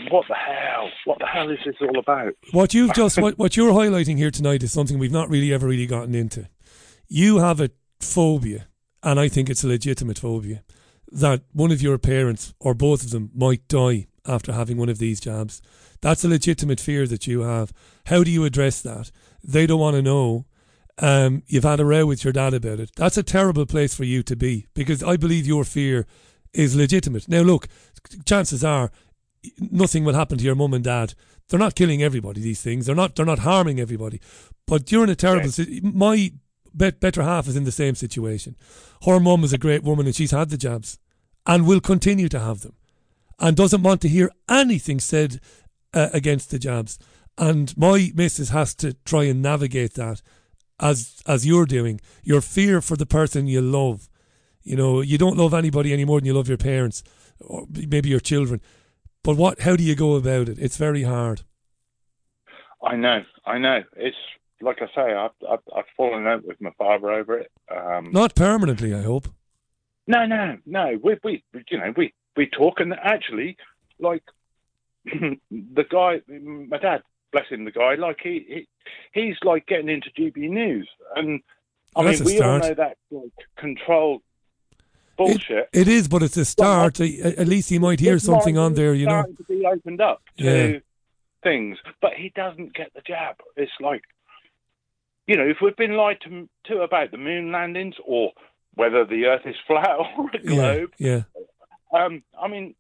What the hell? What the hell is this all about? What you've just what what you're highlighting here tonight is something we've not really ever really gotten into. You have a phobia, and I think it's a legitimate phobia that one of your parents or both of them might die after having one of these jabs. That's a legitimate fear that you have. How do you address that? They don't want to know. Um, you've had a row with your dad about it. That's a terrible place for you to be because I believe your fear is legitimate. Now, look, chances are nothing will happen to your mum and dad. They're not killing everybody. These things. They're not. They're not harming everybody. But you're in a terrible. si- My bet, better half is in the same situation. Her mum is a great woman, and she's had the jabs, and will continue to have them, and doesn't want to hear anything said uh, against the jabs. And my missus has to try and navigate that, as as you're doing. Your fear for the person you love. You know, you don't love anybody any more than you love your parents, or maybe your children. But what? How do you go about it? It's very hard. I know, I know. It's like I say, I've, I've, I've fallen out with my father over it. Um, Not permanently, I hope. No, no, no. We, we, you know, we, we talk, and actually, like (clears throat) the guy, my dad, bless him, the guy, like he, he he's like getting into GB News, and I That's mean, we all know that like, controlled bullshit. It is, but it's a start. A- At least he might hear something on there, you know. to be opened up to Yeah. things, but he doesn't get the jab. It's like, you know, if we've been lied to, to about the moon landings or whether the Earth is flat (laughs) or a Yeah, globe, yeah. um, I mean,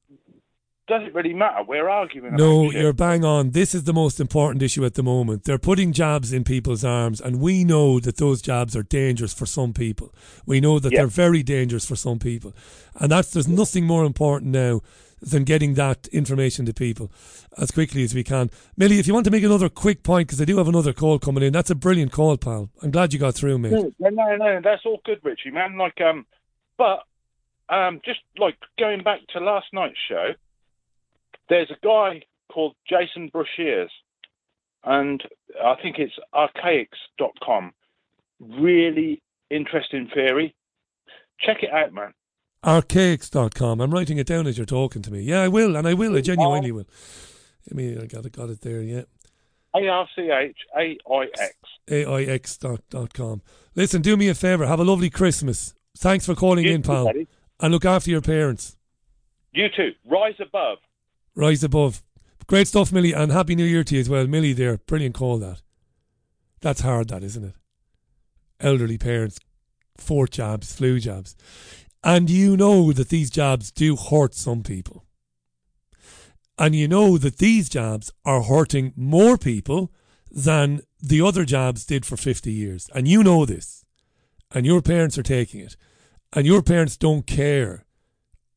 does it really matter? We're arguing. No, you're bang on. This is the most important issue at the moment. They're putting jabs in people's arms, and we know that those jabs are dangerous for some people. We know that Yeah. they're very dangerous for some people, and that's there's nothing more important now than getting that information to people as quickly as we can. Millie, if you want to make another quick point, because I do have another call coming in. That's a brilliant call, pal. I'm glad you got through, mate. No, no, no, that's all good, Richie, man. Like, um, but um, just like going back to last night's show, there's a guy called Jason Breshears, and I think it's archaix.com. Really interesting theory. Check it out, man. Archaix.com. I'm writing it down as you're talking to me. Yeah, I will, and I will. I genuinely will. I mean, I got it, got it there. Yeah. A-R-C-H-A-I-X. A-I-X dot, dot com. Listen, do me a favour. Have a lovely Christmas. Thanks for calling You in, too, pal. buddy. And look after your parents. You too. Rise above. Rise above. Great stuff, Millie, and Happy New Year to you as well. Millie there. Brilliant call, that. That's hard, that, isn't it? Elderly parents, four jabs, flu jabs. And you know that these jabs do hurt some people. And you know that these jabs are hurting more people than the other jabs did for 50 years. And you know this. And your parents are taking it. And your parents don't care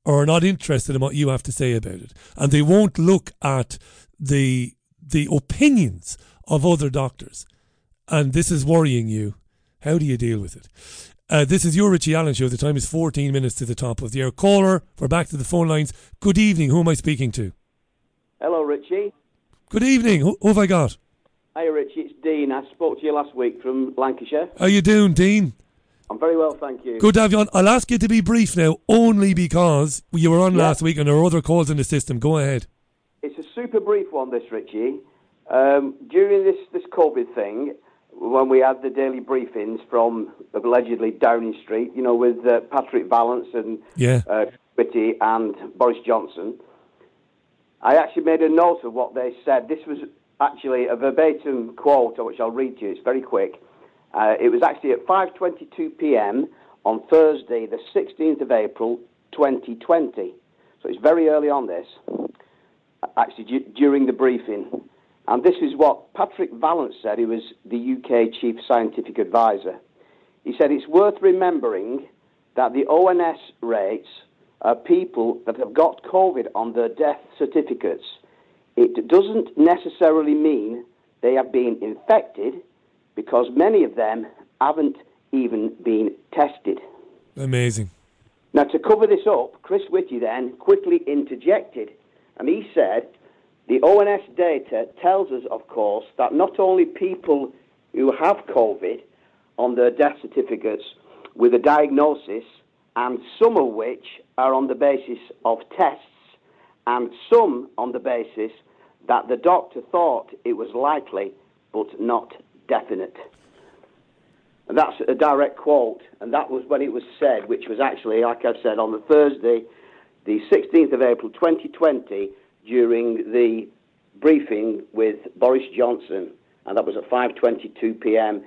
or are not interested in what you have to say about it. And they won't look at the the opinions of other doctors. And this is worrying you. How do you deal with it? Uh, this is your Richie Allen show. The time is 14 minutes to the top of the hour. Caller, we're back to the phone lines. Good evening. Who am I speaking to? Hello, Richie. Good evening. Who, who have I got? Hi, Richie. It's Dean. I spoke to you last week from Lancashire. How you doing, Dean? I'm very well, thank you. Good to have you on. I'll ask you to be brief now, only because you were on Yeah. last week and there are other calls in the system. Go ahead. It's a super brief one, this, Richie. Um, during this, this COVID thing, when we had the daily briefings from allegedly Downing Street, you know, with uh, Patrick Vallance and Yeah. uh, and Boris Johnson, I actually made a note of what they said. This was actually a verbatim quote, which I'll read to you. It's very quick. Uh, it was actually at 5:22 p.m. on Thursday, the 16th of April, 2020. So it's very early on this, actually du- during the briefing. And this is what Patrick Vallance said. He was the UK Chief Scientific Advisor. He said it's worth remembering that the ONS rates are people that have got COVID on their death certificates. It doesn't necessarily mean they have been infected because many of them haven't even been tested. Amazing. Now, to cover this up, Chris Whitty then quickly interjected, and he said, The ONS data tells us, of course, that not only people who have COVID on their death certificates with a diagnosis, and some of which are on the basis of tests, and some on the basis that the doctor thought it was likely but not definite. And that's a direct quote, and that was when it was said, which was actually, like I've said, on the Thursday, the 16th of April 2020, during the briefing with Boris Johnson, and that was at 5:22 p.m.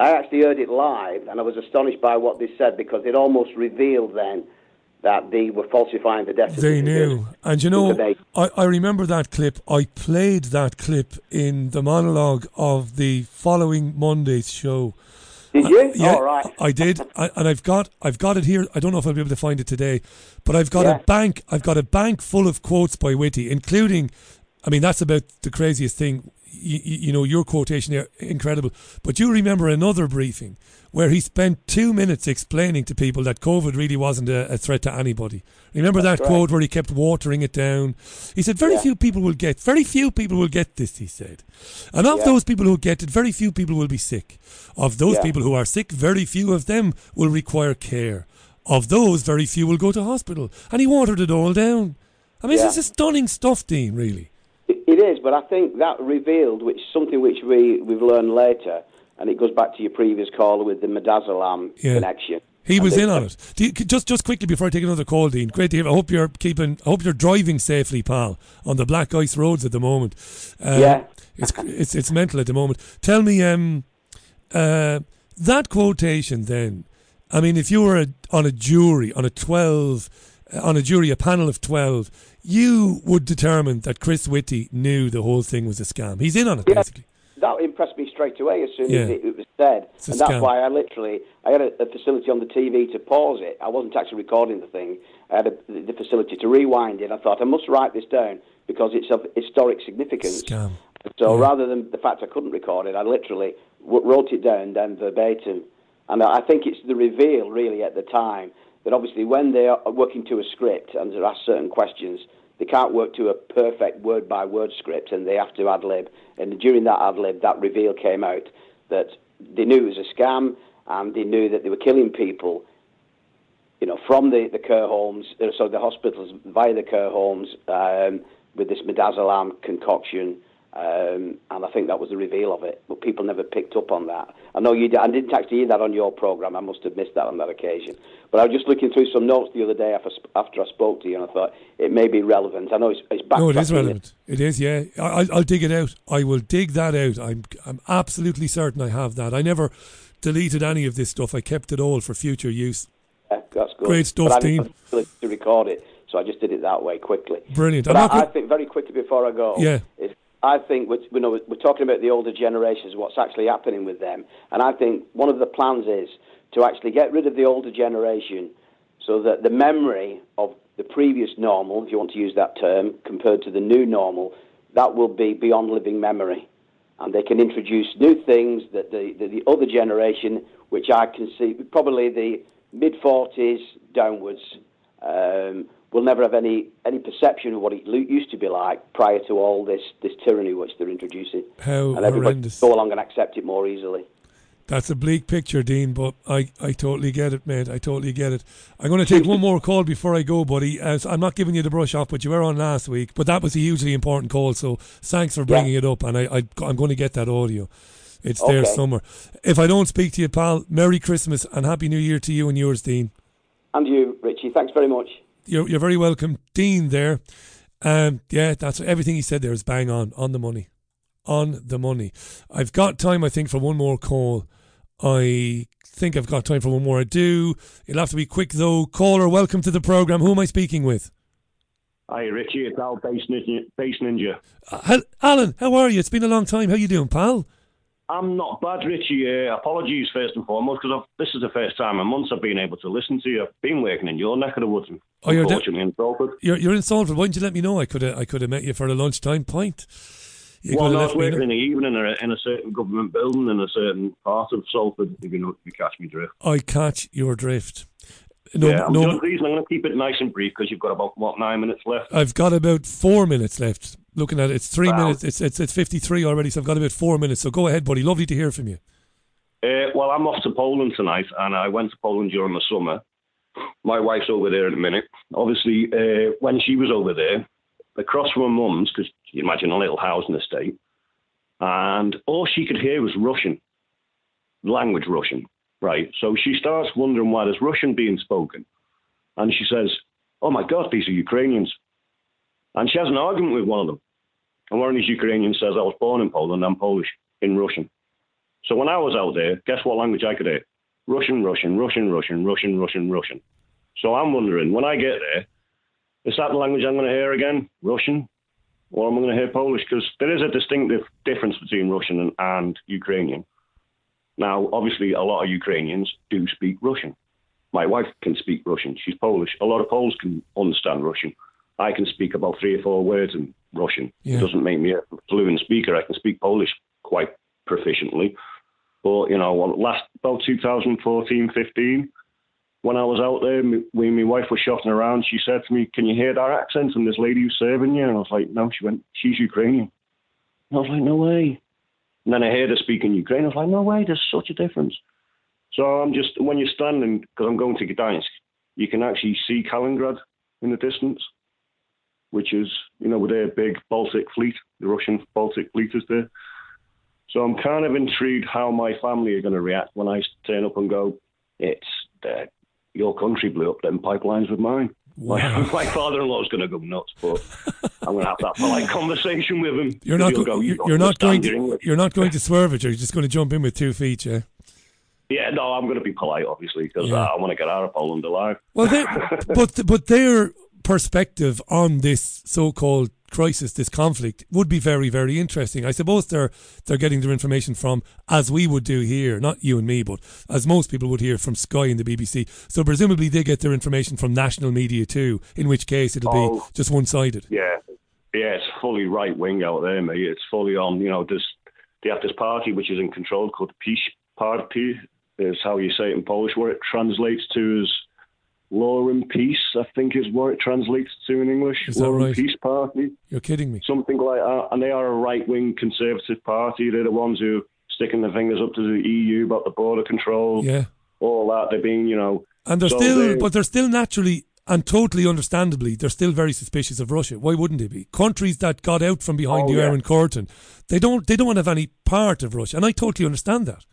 I actually heard it live, and I was astonished by what they said because it almost revealed then that they were falsifying the death They knew. And you know, I, I remember that clip. I played that clip in the monologue of the following Monday's show. Did you? Uh, yeah, All right. I did, (laughs) I, and I've got I've got it here. I don't know if I'll be able to find it today, but I've got Yeah. a bank. I've got a bank full of quotes by Whitty, including. I mean, that's about the craziest thing. You, you know, your quotation there, incredible. But you remember another briefing where he spent two minutes explaining to people that COVID really wasn't a, a threat to anybody. Remember That's that right. quote where he kept watering it down? He said, "Very Yeah. few people will get. Very few people will get this." He said, and of Yeah. those people who get it, very few people will be sick. Of those Yeah. people who are sick, very few of them will require care. Of those, very few will go to hospital. And he watered it all down. I mean, this is stunning stuff, Dean. Really. It is, but I think that revealed, which something which we we've learned later, and it goes back to your previous call with the Midazolam Yeah. connection. He was in on it. You, just just quickly before I take another call, Dean. Great to hear. I hope you're keeping. I hope you're driving safely, pal, on the black ice roads at the moment. Um, Yeah. it's it's it's mental at the moment. Tell me, um, uh, that quotation. Then, I mean, if you were a, on a jury on a twelve, uh, on a jury, a panel of twelve, you would determine that Chris Whitty knew the whole thing was a scam. He's in on it, Yeah. basically. That impressed me straight away as soon Yeah. as it, it was said, and that's scam. why I literally I had a, a facility on the TV to pause it. I wasn't actually recording the thing. I had a, the facility to rewind it. I thought I must write this down because it's of historic significance. Scam. So rather than the fact I couldn't record it, I literally w- wrote it down then verbatim. And I think it's the reveal, really, at the time, that obviously when they are working to a script and they're asked certain questions, they can't work to a perfect word by word script and they have to ad lib. And during that ad lib, that reveal came out that they knew it was a scam and they knew that they were killing people you know, from the, the care homes, uh, so the hospitals via the care homes um, with this midazolam concoction. Um, and I think that was the reveal of it. But people never picked up on that. I know you did. I didn't actually hear that on your program. I must have missed that on that occasion. But I was just looking through some notes the other day after, after I spoke to you, and I thought it may be relevant. I know it's, it's back. No, it is relevant. It is, yeah. I, I'll, I'll dig it out. I will dig that out. I'm, I'm absolutely certain I have that. I never deleted any of this stuff. I kept it all for future use. Yeah, that's good. Great stuff, Dean. have the facility to record it, so I just did it that way quickly. Brilliant. But I, I think very quickly before I go, Yeah. is I think we're, you know, we're talking about the older generations, what's actually happening with them, and I think one of the plans is to actually get rid of the older generation, so that the memory of the previous normal, if you want to use that term, compared to the new normal, that will be beyond living memory, and they can introduce new things that the the, the other generation, which I can see probably the mid forties downwards um, will never have any, any perception of what it used to be like prior to all this, this tyranny which they're introducing. How and everybody horrendous. go along and accept it more easily. That's a bleak picture, Dean, but I, I totally get it, mate. I totally get it. I'm going to take one more call before I go, buddy. As I'm not giving you the brush off, but you were on last week. But that was a hugely important call, so thanks for bringing it up. And I, I, I'm going to get that audio. It's there Okay. somewhere. If I don't speak to you, pal, Merry Christmas and Happy New Year to you and yours, Dean. And you, Richie, thanks very much. You're, you're very welcome, Dean. There, um, yeah, that's everything he said. There is bang on, on the money, on the money. I've got time, I think, for one more call. I think I've got time for one more. I do. It'll have to be quick though. Caller, welcome to the program. Who am I speaking with? Hi, Richie. It's Al Bass Ninja. Bass Ninja. Uh, Alan, how are you? It's been a long time. How you doing, pal? I'm not bad, Richie. Uh, apologies first and foremost because this is the first time in months I've been able to listen to you. I've been working in your neck of the woods, Oh, you're de- in Salford. You're you're in Salford. Why didn't you let me know? I could have I could have met you for a lunchtime pint. You well, I was working in the evening in a, in a certain government building in a certain part of Salford. If you know, if you catch me drift. I catch your drift. No, yeah, I'm no, just reason I'm going to keep it nice and brief because you've got about what nine minutes left. I've got about four minutes left. Looking at it, it's three Wow. minutes. It's, it's it's fifty three already, so I've got about four minutes. So go ahead, buddy. Lovely to hear from you. Uh, well, I'm off to Poland tonight, and I went to Poland during the summer. My wife's over there in a minute. Obviously, uh, when she was over there, across from her mum's, because you imagine a little house in the state, and all she could hear was Russian, language Russian, right? So she starts wondering why there's Russian being spoken, and she says, "Oh my God, these are Ukrainians," and she has an argument with one of them. And one of these Ukrainians says, "I was born in Poland. I'm Polish in Russian." So when I was out there, guess what language I could hear? Russian, Russian, Russian, Russian, Russian, Russian, Russian. So I'm wondering, when I get there, is that the language I'm going to hear again? Russian? Or am I going to hear Polish? Because there is a distinctive difference between Russian and, and Ukrainian. Now, obviously, a lot of Ukrainians do speak Russian. My wife can speak Russian. She's Polish. A lot of Poles can understand Russian. I can speak about three or four words in Russian. Yeah. It doesn't make me a fluent speaker. I can speak Polish quite proficiently. But, you know, last about 2014, 15, when I was out there, m- when my wife was shopping around, she said to me, Can you hear that accent from this lady who's serving you? And I was like, No. She went, She's Ukrainian. And I was like, No way. And then I heard her speaking Ukrainian. I was like, No way, there's such a difference. So I'm just, when you're standing, because I'm going to Gdansk, you can actually see Kaliningrad in the distance, which is, you know, with their big Baltic fleet, the Russian Baltic fleet is there. So I'm kind of intrigued how my family are going to react when I turn up and go, it's uh, your country blew up them pipelines with mine. My, my father-in-law is going to go nuts, but I'm going to have that polite conversation with him. You're not. Go, "You you're don't going to. You're not going to swerve it. You're just going to jump in with two feet. Yeah. Yeah, no, I'm going to be polite, obviously, because Yeah. I want to get out of Poland alive. Well, they, (laughs) but but their perspective on this so-called crisis, this conflict, would be very very interesting. I suppose they're they're getting their information from as we would do here, not you and me, but as most people would hear from Sky and the BBC. So presumably they get their information from national media too. In which case it'll Oh. be just one-sided. Yeah, yeah, it's fully right wing out there, mate. It's fully on. You know, this they have this party which is in control called the Peace Party. Is how you say it in Polish. What it translates to is Law and Peace. I think is what it translates to in English. Is that Law right? and Peace Party. You're kidding me. Something like that. And they are a right wing conservative party. They're the ones who are sticking their fingers up to the EU about the border control. Yeah. All that. They're being, you know. And they're so still, they're- but they're still naturally and totally understandably, they're still very suspicious of Russia. Why wouldn't they be? Countries that got out from behind Oh, the yeah. Iron Curtain, they don't, they don't have any part of Russia, and I totally understand that.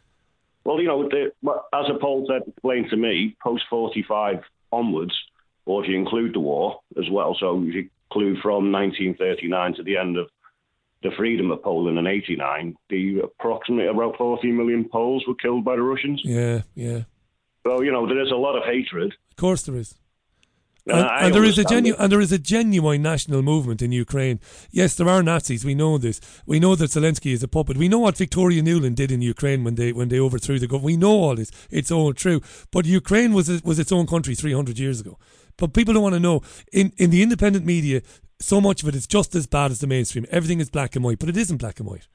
Well, you know, the, as a poll said, explained to me, post 45 onwards, or if you include the war as well, so if you include from 1939 to the end of the freedom of Poland in 89, the approximately about 40 million Poles were killed by the Russians. Yeah, yeah. So, you know, there is a lot of hatred. Of course, there is. And And, and there is a genu- it. and there is a genuine national movement in Ukraine. Yes, there are Nazis. We know this. We know that Zelensky is a puppet. We know what Victoria Nuland did in Ukraine when they when they overthrew the government. We know all this. It's all true. But Ukraine was was its own country three hundred years ago. But people don't want to know. In in the independent media, so much of it is just as bad as the mainstream. Everything is black and white, but it isn't black and white.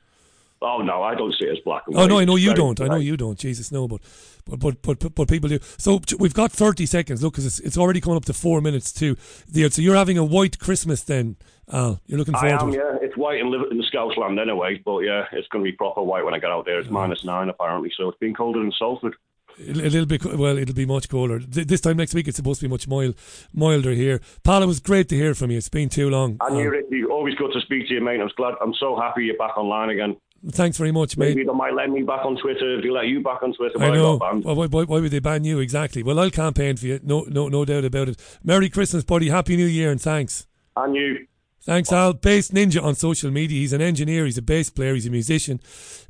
Oh, no, I don't see it as black and Oh no, I know you don't. I know you don't. Jesus, no, but but but but but, people do. So we've got thirty seconds. Look, because it's, it's already coming up to four minutes too. So you're having a white Christmas then, Al. You're looking forward I am, to it. yeah. It's white in, in the Scouse land anyway, but yeah, it's going to be proper white when I get out there. It's minus nine apparently, so it's been colder than Salford. A little bit. Well, it'll be much colder. This time next week, it's supposed to be much mild, milder here. Paul, it was great to hear from you. It's been too long. And Um, Ricky, always good to speak to you, mate. I'm glad. I'm so happy you're back online again. Thanks very much, mate. Maybe they might let me back on Twitter. If they let you back on Twitter, I know. got banned. Well, why, why, why would they ban you exactly? Well, I'll campaign for you. No, no, no doubt about it. Merry Christmas, buddy. Happy New Year, and thanks. And you. Thanks, Al. Bass Ninja on social media. He's an engineer, he's a bass player, he's a musician,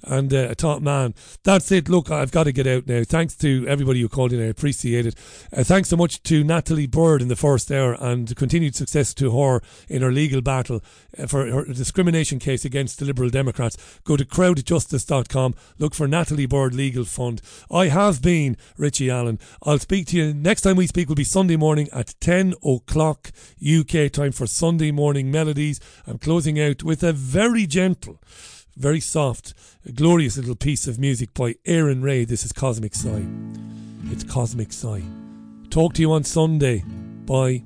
and uh, a top man. That's it. Look, I've got to get out now. Thanks to everybody who called in. I appreciate it. Uh, thanks so much to Natalie Bird in the first hour, and continued success to her in her legal battle uh, for her discrimination case against the Liberal Democrats. Go to crowdjustice.com. Look for Natalie Bird Legal Fund. I have been Richie Allen. I'll speak to you next time we speak will be Sunday morning at 10 o'clock UK time for Sunday morning melodies. I'm closing out with a very gentle, very soft, glorious little piece of music by Aaron Ray. This is Cosmic Sigh. It's Cosmic Sigh. Talk to you on Sunday. Bye.